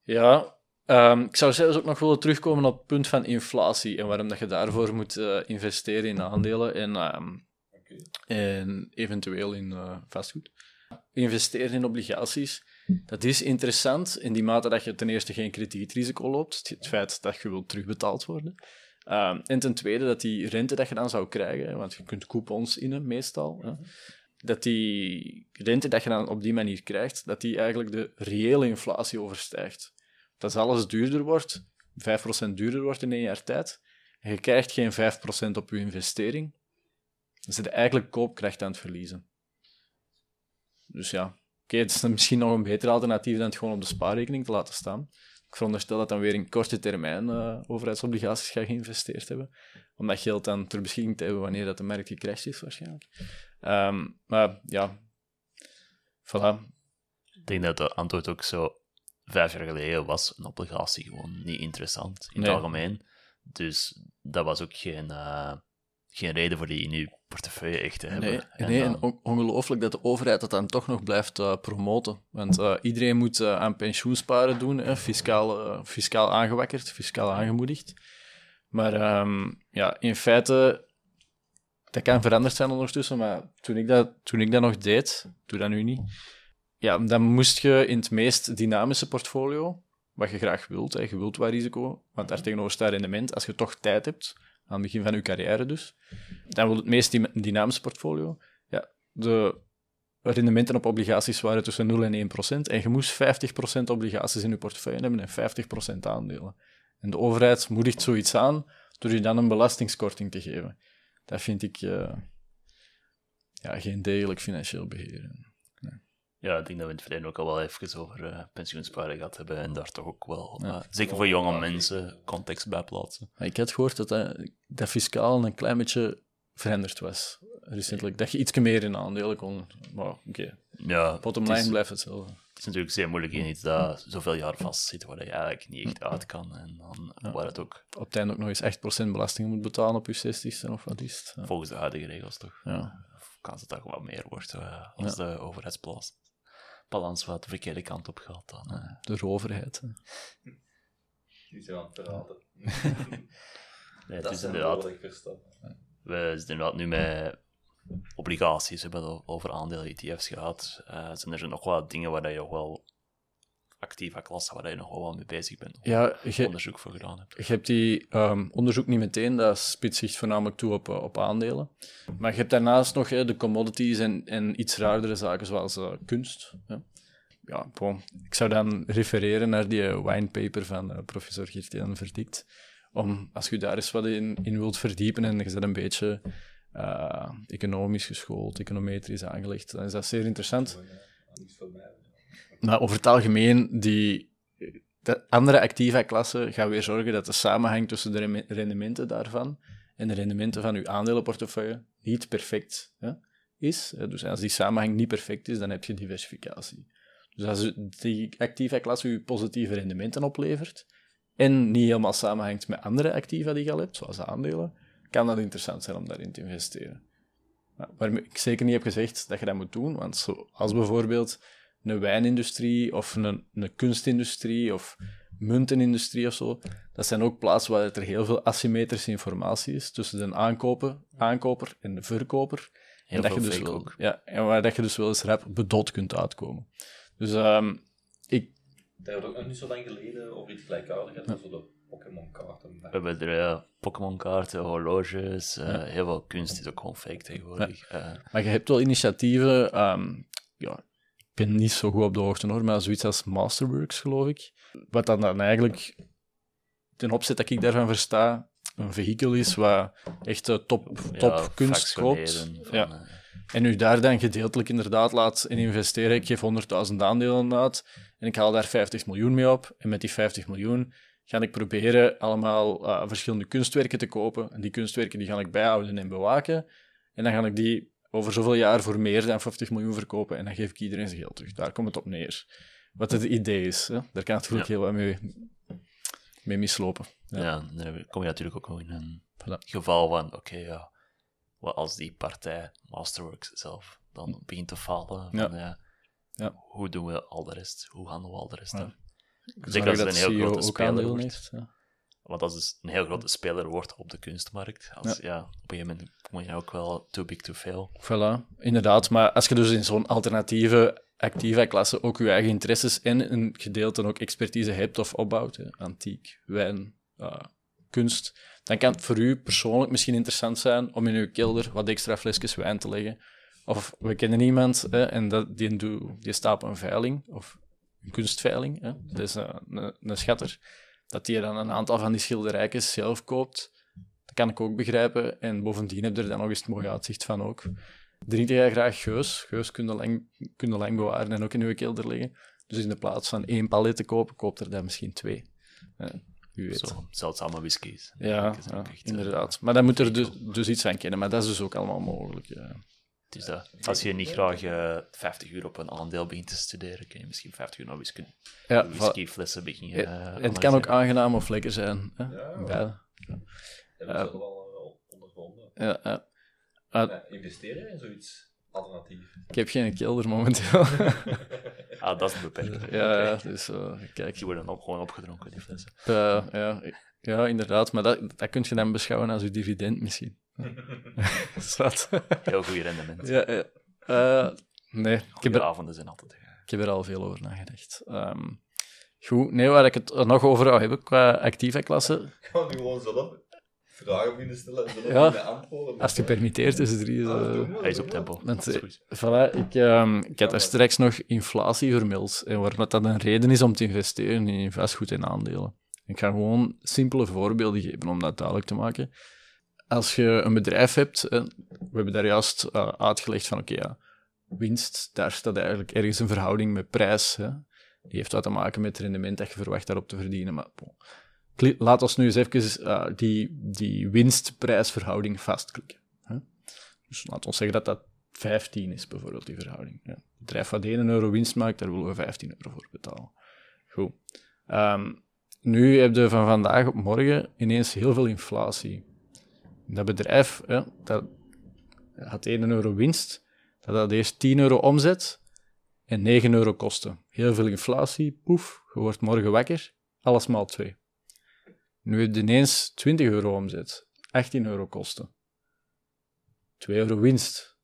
Ja, ehm, ik zou zelfs ook nog willen terugkomen op het punt van inflatie en waarom dat je daarvoor moet eh, investeren in aandelen en, ehm, en eventueel in eh, vastgoed. Investeren in obligaties, dat is interessant in die mate dat je ten eerste geen kredietrisico loopt, het- feit dat je wilt terugbetaald worden. Ehm, en ten tweede dat die rente dat je dan zou krijgen, want je kunt coupons innen meestal, hè, dat die rente dat je dan op die manier krijgt, dat die eigenlijk de reële inflatie overstijgt. Dat alles duurder wordt, 5% duurder wordt in één jaar tijd, en je krijgt geen 5% op je investering, dan zit je eigenlijk koopkracht aan het verliezen. Dus ja, oké, het is misschien nog een beter alternatief dan het gewoon op de spaarrekening te laten staan. Ik veronderstel dat dan weer in korte termijn eh, overheidsobligaties ga geïnvesteerd hebben, om dat geld dan ter beschikking te hebben wanneer dat de markt gecrashed is, waarschijnlijk. Ehm, maar ja, voilà. Ik denk dat de antwoord ook zo vijf jaar geleden was een obligatie gewoon niet interessant in Nee. het algemeen. Dus dat was ook geen, eh, geen reden voor die in je portefeuille echt te hebben. Nee, En nee, dan- en on- ongelooflijk dat de overheid dat dan toch nog blijft eh, promoten. Want eh, iedereen moet aan pensioensparen doen, hè, fiscaal, fiscaal aangewakkerd, fiscaal aangemoedigd. Maar ehm, ja, in feite, dat kan veranderd zijn ondertussen, maar toen ik dat, toen ik dat nog deed, doe dat nu niet, ja, dan moest je in het meest dynamische portfolio, wat je graag wilt, hè, je wilt wat risico, want daar tegenover staat rendement, als je toch tijd hebt, aan het begin van je carrière dus, dan wil het meest dy- dynamische portfolio. Ja, de rendementen op obligaties waren tussen 0 en 1 procent. En je moest 50% obligaties in je portefeuille hebben en 50% aandelen. En de overheid moedigt zoiets aan door je dan een belastingskorting te geven. Dat vind ik eh, ja, geen degelijk financieel beheer. Ja, ik denk dat we in het verleden ook al wel even over eh, pensioensparen gehad hebben en daar toch ook wel, Ja. eh, zeker voor jonge mensen, context bij plaatsen. Ik had gehoord dat dat, dat fiscaal een klein beetje veranderd was recentelijk. Dat je iets meer in aandelen kon. Maar oké, Ja, bottom het line is, blijft hetzelfde. het is natuurlijk zeer moeilijk in iets dat zoveel jaar vast zit, waar je eigenlijk niet echt uit kan. En dan Ja. waar het ook op het einde ook nog eens 8% belasting moet betalen op je 60ste of wat is het? Ja. volgens de huidige regels toch, Ja. of dat dat gewoon wat meer wordt eh, als de overheidsbalans balans wat de verkeerde kant op gaat. Dan, eh. De overheid. Die zijn aan het verraden. [laughs] Nee, het dat is zijn inderdaad, we zitten inderdaad nu met obligaties, we hebben over aandelen ETF's gehad. Eh, zijn er nog wel dingen waar je wel actieve klasse waar je nog wel wat mee bezig bent. of Ja, je, onderzoek voor gedaan hebt. je hebt die ehm, onderzoek niet meteen, dat spitst zich voornamelijk toe op, eh, op aandelen. Maar je hebt daarnaast nog hè, de commodities en, en iets raardere zaken zoals eh, kunst. Hè. Ja, bon. Ik zou dan refereren naar die eh, winepaper van professor Geert-Jan Verdikt. Om, als je daar eens wat in, in wilt verdiepen en je bent een beetje eh, economisch geschoold, econometrisch aangelegd, dan is dat zeer interessant. Voor mij. Maar over het algemeen, die de andere activa klassen gaan weer zorgen dat de samenhang tussen de rendementen daarvan en de rendementen van uw aandelenportefeuille niet perfect hè, is. Dus als die samenhang niet perfect is, dan heb je diversificatie. Dus als die activa klasse u positieve rendementen oplevert en niet helemaal samenhangt met andere activa die je al hebt, zoals aandelen, kan dat interessant zijn om daarin te investeren. Waarmee ik zeker niet heb gezegd dat je dat moet doen, want zo, als bijvoorbeeld een wijnindustrie of een, een kunstindustrie of muntenindustrie of zo, dat zijn ook plaatsen waar er heel veel asymmetrische informatie is tussen de aankoper, aankoper en de verkoper. Heel en dat je dus ook. Ja, en waar dat je dus wel eens rap bedot kunt uitkomen. Dus ehm, ik, Dat hebben we ook nog niet zo lang geleden over iets gelijkaardigs gehad, zo de Pokémon-kaarten. We hebben er Pokémon-kaarten, horloges, eh, heel veel kunst is ook gewoon fake tegenwoordig. Eh, Maar je hebt wel initiatieven. ehm, ja, ben niet zo goed op de hoogte hoor, maar zoiets als Masterworks, geloof ik. Wat dan, dan eigenlijk ten opzet dat ik daarvan versta, een vehikel is wat echt eh, top, top ja, kunst koopt. van, Ja. eh, En u daar dan gedeeltelijk inderdaad laat in investeren. Ik geef 100.000 aandelen uit en ik haal daar 50 miljoen mee op. En met die 50 miljoen ga ik proberen allemaal eh, verschillende kunstwerken te kopen. En die kunstwerken die ga ik bijhouden en bewaken. En dan ga ik die over zoveel jaar voor meer dan 50 miljoen verkopen. En dan geef ik iedereen zijn geld terug. Daar komt het op neer. Wat het idee is. Hè? Daar kan het natuurlijk heel wat mee, mee mislopen. Ja. Ja, dan kom je natuurlijk ook in een Voilà. geval van, oké, ja, wat als die partij, Masterworks zelf, dan begint te falen. Van, Ja. ja. Ja. Hoe doen we al de rest? Hoe handelen we al de rest? Ja. Zorg Zeker als het een heel CEO grote speler wordt. heeft. Ja. Want als het een heel grote speler wordt op de kunstmarkt, als, ja. op een gegeven moment kom je ook wel too big to fail. Voilà, inderdaad. Maar als je dus in zo'n alternatieve actieve klasse ook je eigen interesses en een gedeelte ook expertise hebt of opbouwt, hè, antiek, wijn, eh, kunst, dan kan het voor u persoonlijk misschien interessant zijn om in uw kelder wat extra flesjes wijn te leggen. Of we kennen iemand hè, en dat, die, die staat op een veiling, of een kunstveiling, hè, dat is een, een, een schatter, dat die dan een aantal van die schilderijtjes zelf koopt. Dat kan ik ook begrijpen. En bovendien heb je er dan nog eens het mooie uitzicht van ook. Drink jij graag geus? Geus kun je lang, kun je lang bewaren en ook in je kelder liggen. Dus in de plaats van één palet te kopen, koopt er dan misschien twee. Eh, wie weet. Zo, zeldzame whiskies. Ja, ja, echt, eh, inderdaad. Maar dan moet er dus, dus iets aan kennen. Maar dat is dus ook allemaal mogelijk. Ja. Is dat. Als je niet graag eh 50 uur op een aandeel begint te studeren, kun je misschien 50 uur naar wiskunde. Ja, whiskyflessen beginnen. Ja, eh, en het kan ook aangenaam of lekker zijn. Hè? Ja. Ja, Hebben we zelf al wel ondervonden. ja, ja. Ah, Ja, investeren in zoiets alternatief? ik heb geen kelder momenteel. [laughs] Ah, dat is beperkt. ja, ja, dus eh, kijk. Die worden ook gewoon opgedronken, die flessen. Eh, ja, ja, inderdaad. Maar dat, dat kun je dan beschouwen als je dividend misschien. [laughs] Zwat. Heel goed rendement. ja, ja. Eh, nee, ik heb, Goeie er, avonden zijn altijd. ik heb er al veel over nagedacht. Ehm, goed, nee, waar ik het nog over wou hebben qua actieve klasse, Kan nu gewoon zelf vragen beginnen stellen en zelf Ja. antwoorden? als het gepermitteerd is, er is... Ah, eh, Hij is op tempo. Want, Dat is eh, goed. Voilà, ik, ehm, ik had daar straks nog inflatie vermeld. En waarom dat een reden is om te investeren in vastgoed en aandelen. Ik ga gewoon simpele voorbeelden geven om dat duidelijk te maken. Als je een bedrijf hebt, eh, we hebben daar juist eh, uitgelegd van, oké, ja, winst, daar staat eigenlijk ergens een verhouding met prijs. Hè. Die heeft wat te maken met het rendement dat je verwacht daarop te verdienen. Maar laat ons nu eens even eh, die, die winst-prijsverhouding vastklikken. Hè. Dus laat ons zeggen dat dat 15 is, bijvoorbeeld, die verhouding. Ja. Bedrijf wat 1 euro winst maakt, daar willen we 15 euro voor betalen. Goed. Ehm, nu heb je van vandaag op morgen ineens heel veel inflatie. Dat bedrijf hè, dat had 1 euro winst, dat had eerst 10 euro omzet en 9 euro kosten. Heel veel inflatie, poef, je wordt morgen wakker, alles maal 2. Nu heb je ineens 20 euro omzet, 18 euro kosten. 2 euro winst.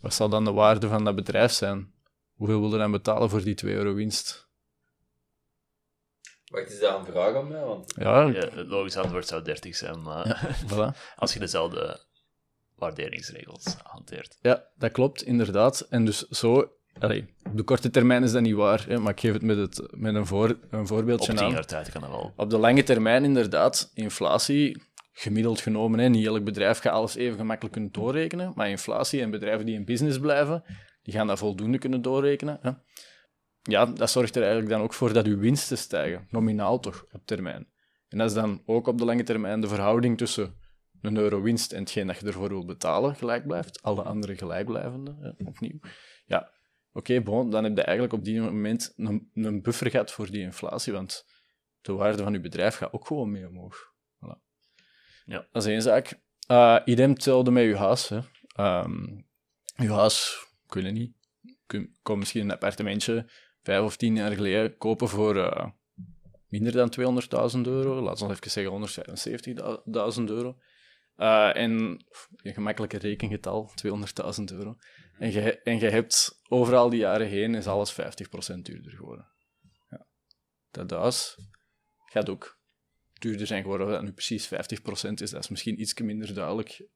Wat zal dan de waarde van dat bedrijf zijn? Hoeveel wil je dan betalen voor die 2 euro winst? Wacht, is daar een vraag aan mij? Want Ja, Ja, het logische antwoord zou 30 zijn, maar voilà. [laughs] als je dezelfde waarderingsregels hanteert. Ja, dat klopt, inderdaad. En dus zo... Allee, op de korte termijn is dat niet waar, hè, maar ik geef het met, het, met een, voor, een Op voorbeeldje 10 aan. jaar tijd kan dat wel. Op de lange termijn inderdaad, inflatie, gemiddeld genomen, hè, niet elk bedrijf gaat alles even gemakkelijk kunnen doorrekenen, maar inflatie en bedrijven die in business blijven, die gaan dat voldoende kunnen doorrekenen. Hè. Ja, dat zorgt er eigenlijk dan ook voor dat uw winsten stijgen, nominaal toch, op termijn. En dat is dan ook op de lange termijn de verhouding tussen een euro winst en hetgeen dat je ervoor wil betalen gelijk blijft, alle andere gelijkblijvende, hè, opnieuw. Ja, oké, bon, dan heb je eigenlijk op die moment een, een buffer gehad voor die inflatie, want de waarde van je bedrijf gaat ook gewoon mee omhoog. Voilà. Ja. Dat is één zaak. Uh, idem hetzelfde met je huis. Hè. Ehm, je huis, het niet. Kon misschien een appartementje vijf of tien jaar geleden kopen voor eh, minder dan 200.000 euro. Laten we even zeggen 175.000 euro. Eh, en een gemakkelijke rekengetal, 200.000 euro. En je, en je hebt overal die jaren heen is alles 50% duurder geworden. Ja. Dat huis gaat ook duurder zijn geworden. Dat nu precies 50% is, dat is misschien iets minder duidelijk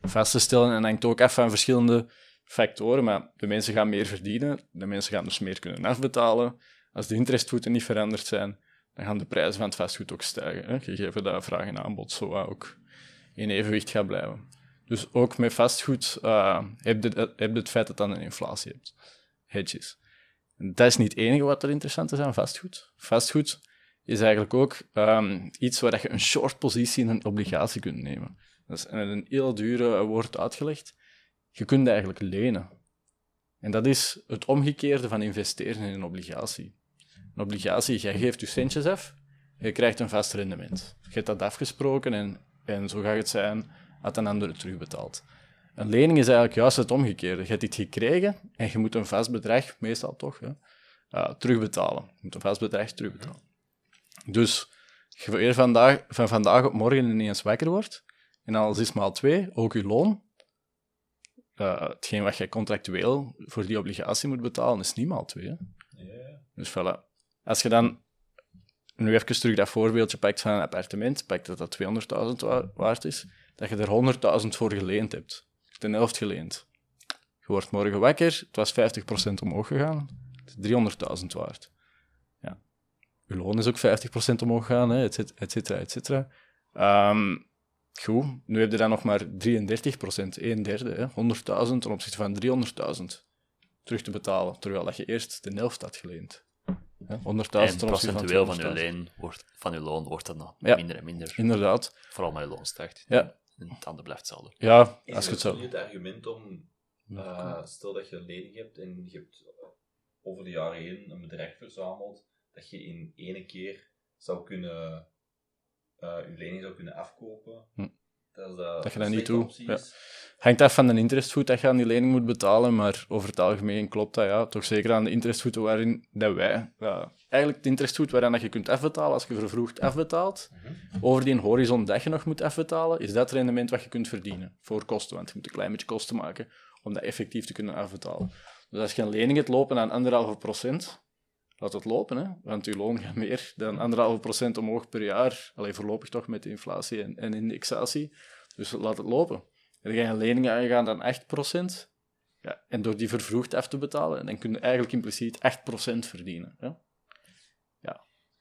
vast te stellen. En hangt ook af van verschillende factoren. Maar de mensen gaan meer verdienen, de mensen gaan dus meer kunnen afbetalen. Als de interestvoeten niet veranderd zijn, dan gaan de prijzen van het vastgoed ook stijgen. Hè? Gegeven dat vraag en aanbod zo ook in evenwicht gaat blijven. Dus ook met vastgoed uh, heb, je, heb je het feit dat je een inflatie hebt. Hedges. Dat is niet het enige wat er interessant is aan vastgoed. Vastgoed is eigenlijk ook um, iets waar je een short positie in een obligatie kunt nemen. Dat is een heel dure woord uitgelegd. Je kunt eigenlijk lenen. En dat is het omgekeerde van investeren in een obligatie. Een obligatie, jij geeft je centjes af, je krijgt een vast rendement. Je hebt dat afgesproken en, en zo gaat het zijn dat een ander het terugbetaalt. Een lening is eigenlijk juist het omgekeerde. Je hebt iets gekregen en je moet een vast bedrag, meestal toch, hè, uh, terugbetalen. Je moet een vast bedrag terugbetalen. Dus je weer vandaag, van vandaag op morgen ineens wakker wordt, en alles is maal twee, ook je loon, uh, hetgeen wat je contractueel voor die obligatie moet betalen, is niet twee. Dus voilà. Als je dan nu even terug dat voorbeeldje pakt van een appartement, pakt dat dat 200.000 waard is, dat je er 100.000 voor geleend hebt. De helft geleend. Je wordt morgen wakker, het was 50% omhoog gegaan, het is 300.000 waard. Ja. Je loon is ook 50% omhoog gegaan, hè, et cetera, et cetera. Um, goed, nu heb je dan nog maar 33%, 1 derde, 100.000 ten opzichte van 300.000 terug te betalen, terwijl dat je eerst de helft had geleend. 100.000 En procentueel van, van je leen wordt, van je loon wordt dat nog Ja. minder en minder. Inderdaad. Vooral met je loon stijgt. Ja. En het andere blijft hetzelfde. Ja, Is als je het het zo... niet het argument om, uh, stel dat je een lening hebt en je hebt over de jaren heen een bedrag verzameld, dat je in één keer zou kunnen, uh, je lening zou kunnen afkopen. Hm. Dat, dat, Dat je dat niet doet, ja. is. Hangt af van de interestvoet dat je aan die lening moet betalen, maar over het algemeen klopt dat, ja. Toch zeker aan de interestvoeten waarin dat wij... Ja, eigenlijk de interestvoet waaraan dat je kunt afbetalen als je vervroegd afbetaalt, over die horizon dat je nog moet afbetalen, is dat rendement wat je kunt verdienen. Voor kosten, want je moet een klein beetje kosten maken om dat effectief te kunnen afbetalen. Dus als je een lening hebt lopen aan anderhalve procent, laat het lopen, hè. Want je loon gaat meer dan anderhalve procent omhoog per jaar. Alleen voorlopig toch met de inflatie en, en indexatie. Dus laat het lopen. Dan je een lening aangaan dan 8%. Ja, en door die vervroegd af te betalen, dan kun je eigenlijk impliciet 8% verdienen. Ja?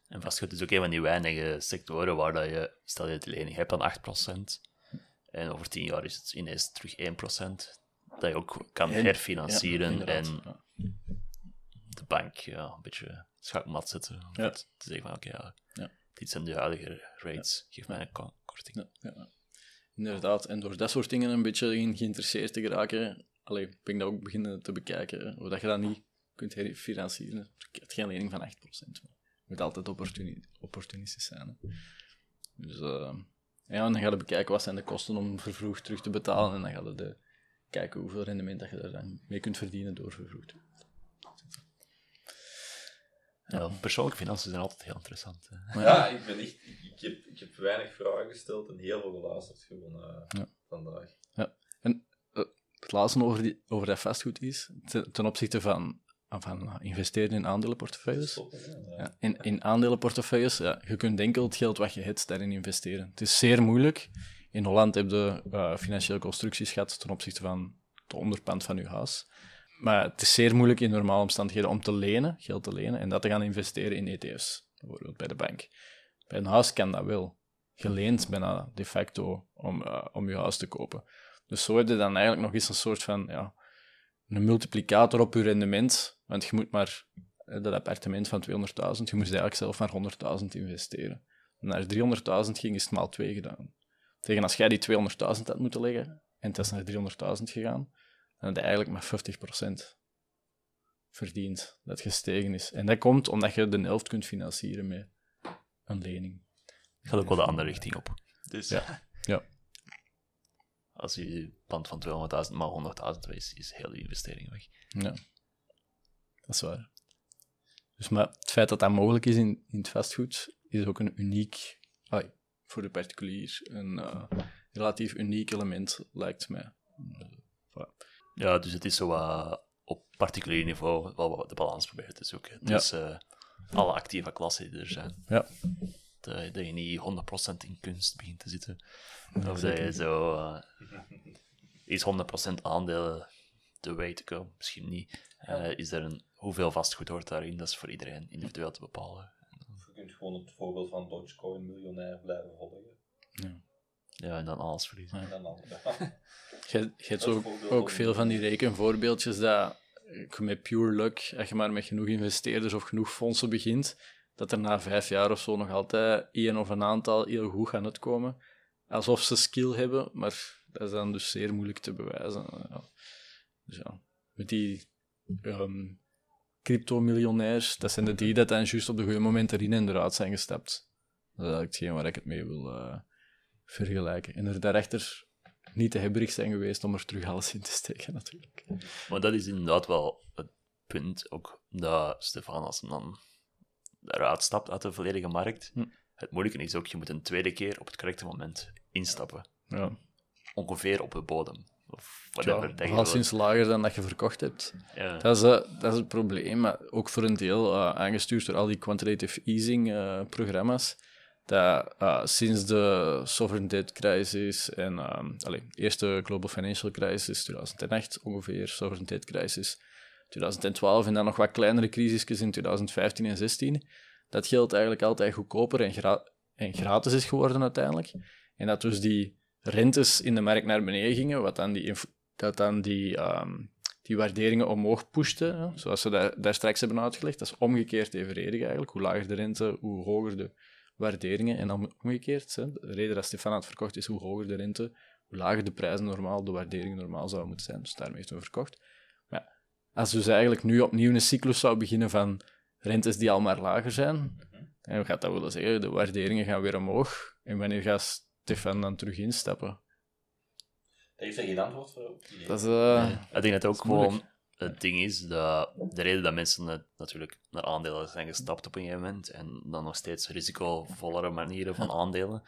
En vastgoed is ook een van die weinige sectoren waar dat je, stel je de lening hebt aan 8%, en over 10 jaar is het ineens terug 1%, dat je ook kan En- herfinancieren Ja, en. Ja. De bank ja, een beetje schakmat zetten. Om Ja. te zeggen van, oké, ja, Ja. dit zijn de huidige rates, geef mij een ko- korting. Inderdaad, en door dat soort dingen een beetje in geïnteresseerd te geraken, allee, ben ik dat ook beginnen te bekijken, hoe dat je dat niet kunt herfinancieren. Je hebt geen lening van 8%. maar Het moet altijd opportuni opportunistisch zijn. Hè. Dus eh, ja, en dan ga je bekijken wat zijn de kosten om vervroegd terug te betalen, en dan ga je de, kijken hoeveel rendement dat je daar dan mee kunt verdienen door vervroegd. Ja, persoonlijke financiën zijn altijd heel interessant. hè. Ja, ik ben echt... Ik, heb, ik heb weinig vragen gesteld en heel veel geluisterd gewoon eh, Ja. vandaag. het laatste over, die, over dat vastgoed is, ten, ten opzichte van van investeren in aandelenportefeuilles. Ja. Ja, in, in aandelenportefeuilles, ja, je kunt enkel het geld wat je hebt daarin investeren. Het is zeer moeilijk. In Holland heb je uh, financiële constructieschat ten opzichte van de onderpand van je huis. Maar het is zeer moeilijk in normale omstandigheden om te lenen, geld te lenen, en dat te gaan investeren in ETF's, bijvoorbeeld bij de bank. Bij een huis kan dat wel. Je leent bijna de facto om, uh, om je huis te kopen. Dus zo heb je dan eigenlijk nog eens een soort van ja, een multiplicator op je rendement. Want je moet maar dat appartement van 200.000, je moest eigenlijk zelf maar 100.000 investeren. En naar 300.000 ging, is het maal 2 gedaan. Tegen als jij die 200.000 had moeten leggen en het is naar 300.000 gegaan, heb je eigenlijk maar 50% verdiend dat gestegen is. En dat komt omdat je de helft kunt financieren met een lening. Gaat ook wel de andere richting op. Dus Ja. Ja. als je pand van 200.000 maar 100.000 is, is heel die investering weg. Ja, dat is waar. Dus maar het feit dat dat mogelijk is in, in het vastgoed, is ook een uniek, ai, voor de particulier, een uh, relatief uniek element, lijkt mij. Voilà. Ja, dus het is zo op particulier niveau wel wat de balans proberen te zoeken. Ja. Dus eh, alle actieve klassen die er zijn. Ja. Dat, dat je niet 100% in kunst begint te zitten. Of dat je zo... is 100% aandelen de way to go? Misschien niet. Eh, is er een, hoeveel vastgoed hoort daarin? Dat is voor iedereen individueel te bepalen. Je kunt gewoon het voorbeeld van Dogecoin miljonair blijven volgen. Ja, en dan alles verliezen. Ja. En dan, ja. [laughs] Je, hebt ook om- veel van die rekenvoorbeeldjes dat je met pure luck, als je maar met genoeg investeerders of genoeg fondsen begint, dat er na vijf jaar of zo nog altijd één of een aantal heel goed gaan uitkomen. Alsof ze skill hebben, maar dat is dan dus zeer moeilijk te bewijzen. Ja. Dus ja, met die ehm crypto-miljonairs, dat zijn de die dat dan juist op de goede moment erin en eruit zijn gestapt. Dat is eigenlijk hetgeen waar ik het mee wil eh, vergelijken. En er daarachter niet te hebberig zijn geweest om er terug alles in te steken, natuurlijk. Maar dat is inderdaad wel het punt, ook dat Stefan, als hij dan eruit stapt uit de volledige markt, Hm. het moeilijke is ook, je moet een tweede keer op het correcte moment instappen. Ja, Ongeveer op de bodem. Of ja whatever. je al sinds lager dan dat je verkocht hebt. Ja. Dat is, eh, dat is het probleem, maar ook voor een deel eh, aangestuurd door al die quantitative easing eh, programma's. Dat eh, sinds de sovereign debt crisis en allee, eerste global financial crisis 2008 ongeveer, sovereign debt crisis 2012 en dan nog wat kleinere crisisjes in 2015 en 16, dat geld eigenlijk altijd goedkoper en, gra- en gratis is geworden uiteindelijk. En dat dus die rentes in de markt naar beneden gingen, wat dan die, dat dan die, ehm, die waarderingen omhoog pushte, zoals we daar, daar straks hebben uitgelegd. Dat is omgekeerd evenredig eigenlijk. Hoe lager de rente, hoe hoger de waarderingen. En dan omgekeerd, hè, de reden dat Stefan had verkocht is hoe hoger de rente, hoe lager de prijzen normaal, de waarderingen normaal zouden moeten zijn. Dus daarmee heeft hij verkocht. Maar als dus eigenlijk nu opnieuw een cyclus zou beginnen van rentes die al maar lager zijn, dan gaat dat willen zeggen, de waarderingen gaan weer omhoog. En wanneer gaat Stefan dan terug instappen? Daar heeft hij geen antwoord voor. Dat is... eh, Ik denk dat ook gewoon het ding is dat de reden dat mensen natuurlijk naar aandelen zijn gestapt op een gegeven moment en dan nog steeds risicovollere manieren van aandelen,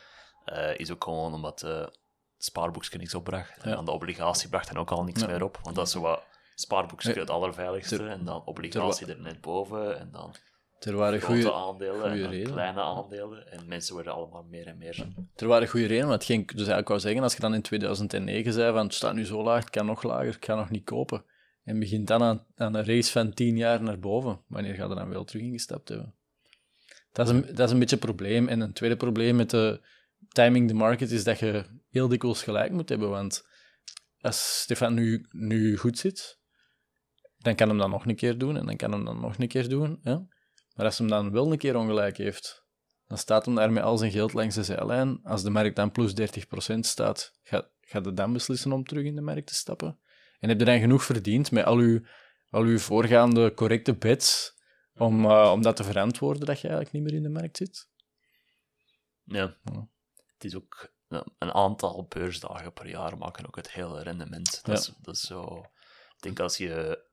eh, is ook gewoon omdat de spaarboekje niks opbracht. En Ja. de obligatie bracht dan ook al niks Ja. meer op, want dat is zo wat spaarboekje het allerveiligste Ter- en dan obligatie er net boven en dan er waren goede aandelen goeie en kleine aandelen en mensen worden allemaal meer en meer. Er waren goede redenen, maar het ging, dus eigenlijk wou zeggen, als je dan in 2009 zei van het staat nu zo laag, het kan nog lager, ik ga nog niet kopen. En begint dan aan, aan een race van 10 jaar naar boven. Wanneer ga je dan wel terug ingestapt hebben? Dat is, een, dat is een beetje een probleem. En een tweede probleem met de timing the market is dat je heel dikwijls gelijk moet hebben. Want als Stefan nu, nu goed zit, dan kan hem dat nog een keer doen en dan kan hem dat nog een keer doen. Ja? Maar als hem dan wel een keer ongelijk heeft, dan staat hem daar met al zijn geld langs de zijlijn. Als de markt dan plus 30% staat, gaat, gaat hij dan beslissen om terug in de markt te stappen? En heb je dan genoeg verdiend met al uw, al uw voorgaande correcte bets om, eh, om dat te verantwoorden dat je eigenlijk niet meer in de markt zit? Ja. Ja. Het is ook een aantal beursdagen per jaar maken ook het hele rendement. Dat, Ja. is, dat is zo. Ik denk als je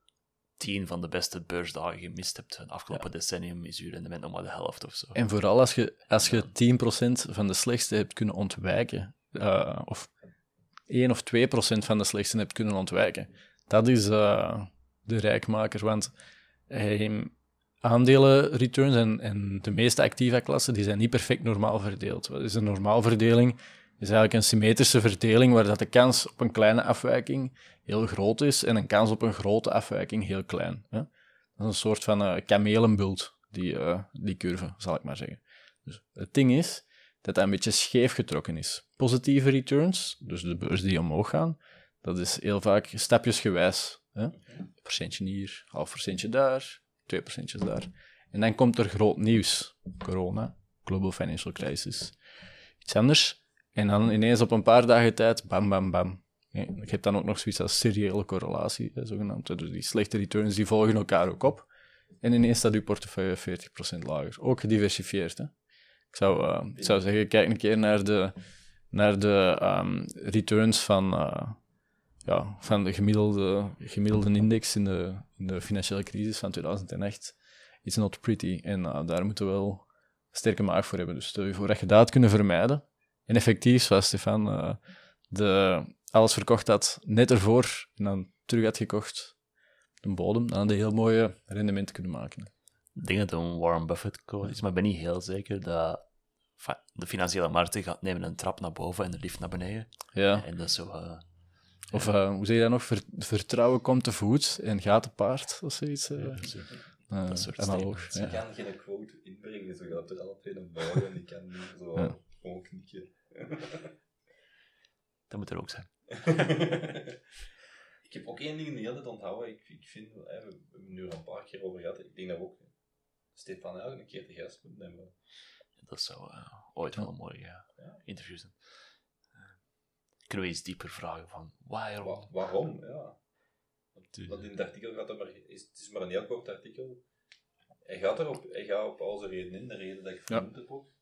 tien van de beste beursdagen gemist hebt het afgelopen decennium, is je rendement nog maar de helft of zo. En vooral als je, als je 10% van de slechtste hebt kunnen ontwijken, eh, of 1 of 2% van de slechtste hebt kunnen ontwijken, dat is eh, de rijkmaker. Want Ehm, aandelen returns en, en de meeste activa klassen die zijn niet perfect normaal verdeeld. Wat is een normaalverdeling? is eigenlijk een symmetrische verdeling waar dat de kans op een kleine afwijking heel groot is en een kans op een grote afwijking heel klein. Hè? Dat is een soort van uh, kamelenbult, die, uh, die curve, zal ik maar zeggen. Dus het ding is dat dat een beetje scheef getrokken is. Positieve returns, dus de beurs die omhoog gaan, dat is heel vaak stapjesgewijs. Hè? Een procentje hier, half procentje daar, twee procentjes daar. En dan komt er groot nieuws. Corona, global financial crisis. Iets anders. En dan ineens op een paar dagen tijd, bam, bam, bam. Je hebt dan ook nog zoiets als seriële correlatie, zogenaamd. Dus die slechte returns die volgen elkaar ook op. En ineens staat je portefeuille 40% lager. Ook gediversifieerd. Hè? Ik, zou, uh, ik zou zeggen, kijk een keer naar de, naar de um, returns van, uh, ja, van de gemiddelde, gemiddelde index in de, in de financiële crisis van 2008. It's not pretty. En uh, daar moeten we wel sterke maag voor hebben. Dus stel je voor dat je dat kunnen vermijden. En effectief, zoals Stefan de, alles verkocht had net ervoor en dan terug had gekocht de bodem, dan had hij heel mooie rendementen kunnen maken. Ik denk dat een Warren Buffett quote is, maar ik ben niet heel zeker dat de financiële markten gaat nemen een trap naar boven en de lift naar beneden. Ja. En dat is zo... Uh, of uh, hoe zeg je dat nog? Ver, vertrouwen komt te voet en gaat te paard, of zoiets. Uh, ja, dat soort analoog. Ja. Ik kan geen quote inbrengen, zo gaat er alle twee naar boven en ik kan nu zo ja. gewoon knikken. [laughs] dat moet er ook zijn. [laughs] ik heb ook één ding niet altijd onthouden. Ik, ik vind, we hebben het nu al een paar keer over gehad. Ik denk dat we ook Stefan eigenlijk een keer te gast moeten nemen. Dat zou uh, ooit wel een mooi uh, ja. interview zijn. Uh, kunnen we iets dieper vragen van waarom? Wa waarom, ja. Want, want in het artikel gaat het maar, is, het is maar een heel kort artikel. Hij gaat erop, hij gaat op al zijn redenen in, de reden dat ik vernoemd ja. heb ook.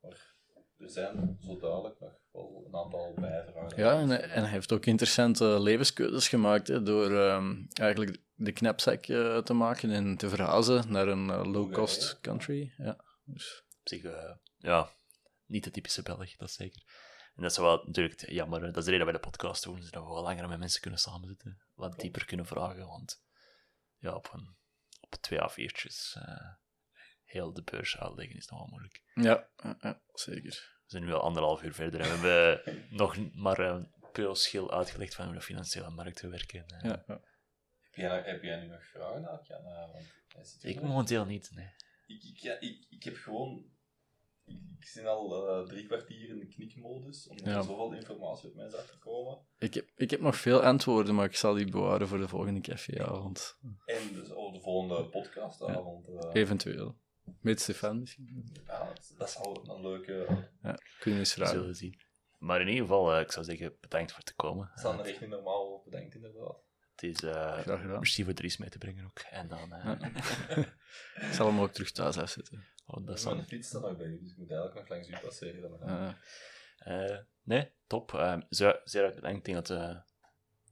Maar er zijn zo dadelijk nog wel een aantal bijvragen. Ja, en, en hij heeft ook interessante levenskeuzes gemaakt hè, door um, eigenlijk de knapzak uh, te maken en te verhuizen naar een uh, low-cost country. Ja, dus. Op zich, uh, ja, niet de typische Belg, dat zeker. En dat is wel natuurlijk jammer, dat is de reden dat wij de podcast doen, zodat we wel langer met mensen kunnen samenzitten, wat dieper kunnen vragen, want ja, op, een, op twee A4'tjes heel de beurs uitleggen is nogal moeilijk. Ja, ja, zeker. We zijn nu al anderhalf uur verder en we hebben [laughs] nog maar een peu schil uitgelegd van hoe de financiële markten werken. Ja, ja. Heb, jij, heb jij nu nog vragen aan Jan? Ik momenteel niet, nee. Ik, ik, ja, ik, ik heb gewoon... Ik, ik zit al uh, drie kwartier in de knikmodus, omdat ja. er zoveel informatie op mij is afgekomen. Ik heb, ik heb nog veel antwoorden, maar ik zal die bewaren voor de volgende caféavond. En dus de volgende podcastavond. Uh, Eventueel. Met Stefan misschien. Ja, dat, dat zou een leuke... Ja, kunnen we eens vragen. Zullen zien. Maar in ieder geval, uh, ik zou zeggen, bedankt voor te komen. Sander, echt niet normaal bedankt inderdaad. Het is uh, misschien voor Dries mee te brengen ook. En dan... Uh... Ja. [laughs] ik zal hem ook terug thuis afzetten. Oh, dat Mijn fiets staat nog bij u, dus ik moet eigenlijk nog langs u passeren. Dan uh, nee, top. Uh, zeer, zeer. Ik denk dat het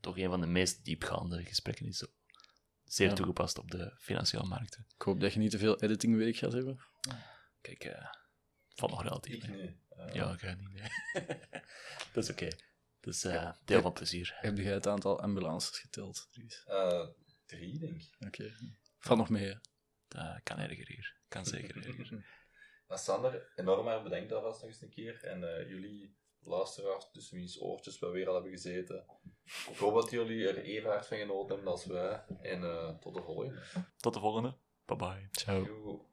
toch een van de meest diepgaande gesprekken is. Zeer ja. toegepast op de financiële markten. Ik hoop dat je niet te veel editingweek gaat hebben. Kijk, uh, valt nog relatief. Ik nee. Uh, ja, ik ga niet. Nee. [laughs] dat is oké. Okay. Dat is uh, deel van plezier. Heb jij het aantal ambulances geteld, Dries? drie, denk ik. Oké. Okay. Valt nog mee, hè? Dat kan erger hier. Kan zeker erger. [laughs] nou, Sander, enorm maar bedankt alvast nog eens een keer. En jullie luisteraars tussen wiens oortjes we weer al hebben gezeten. Ik hoop dat jullie er even hard van genoten hebben als wij. En uh, tot de volgende. Tot de volgende. Bye bye. Ciao.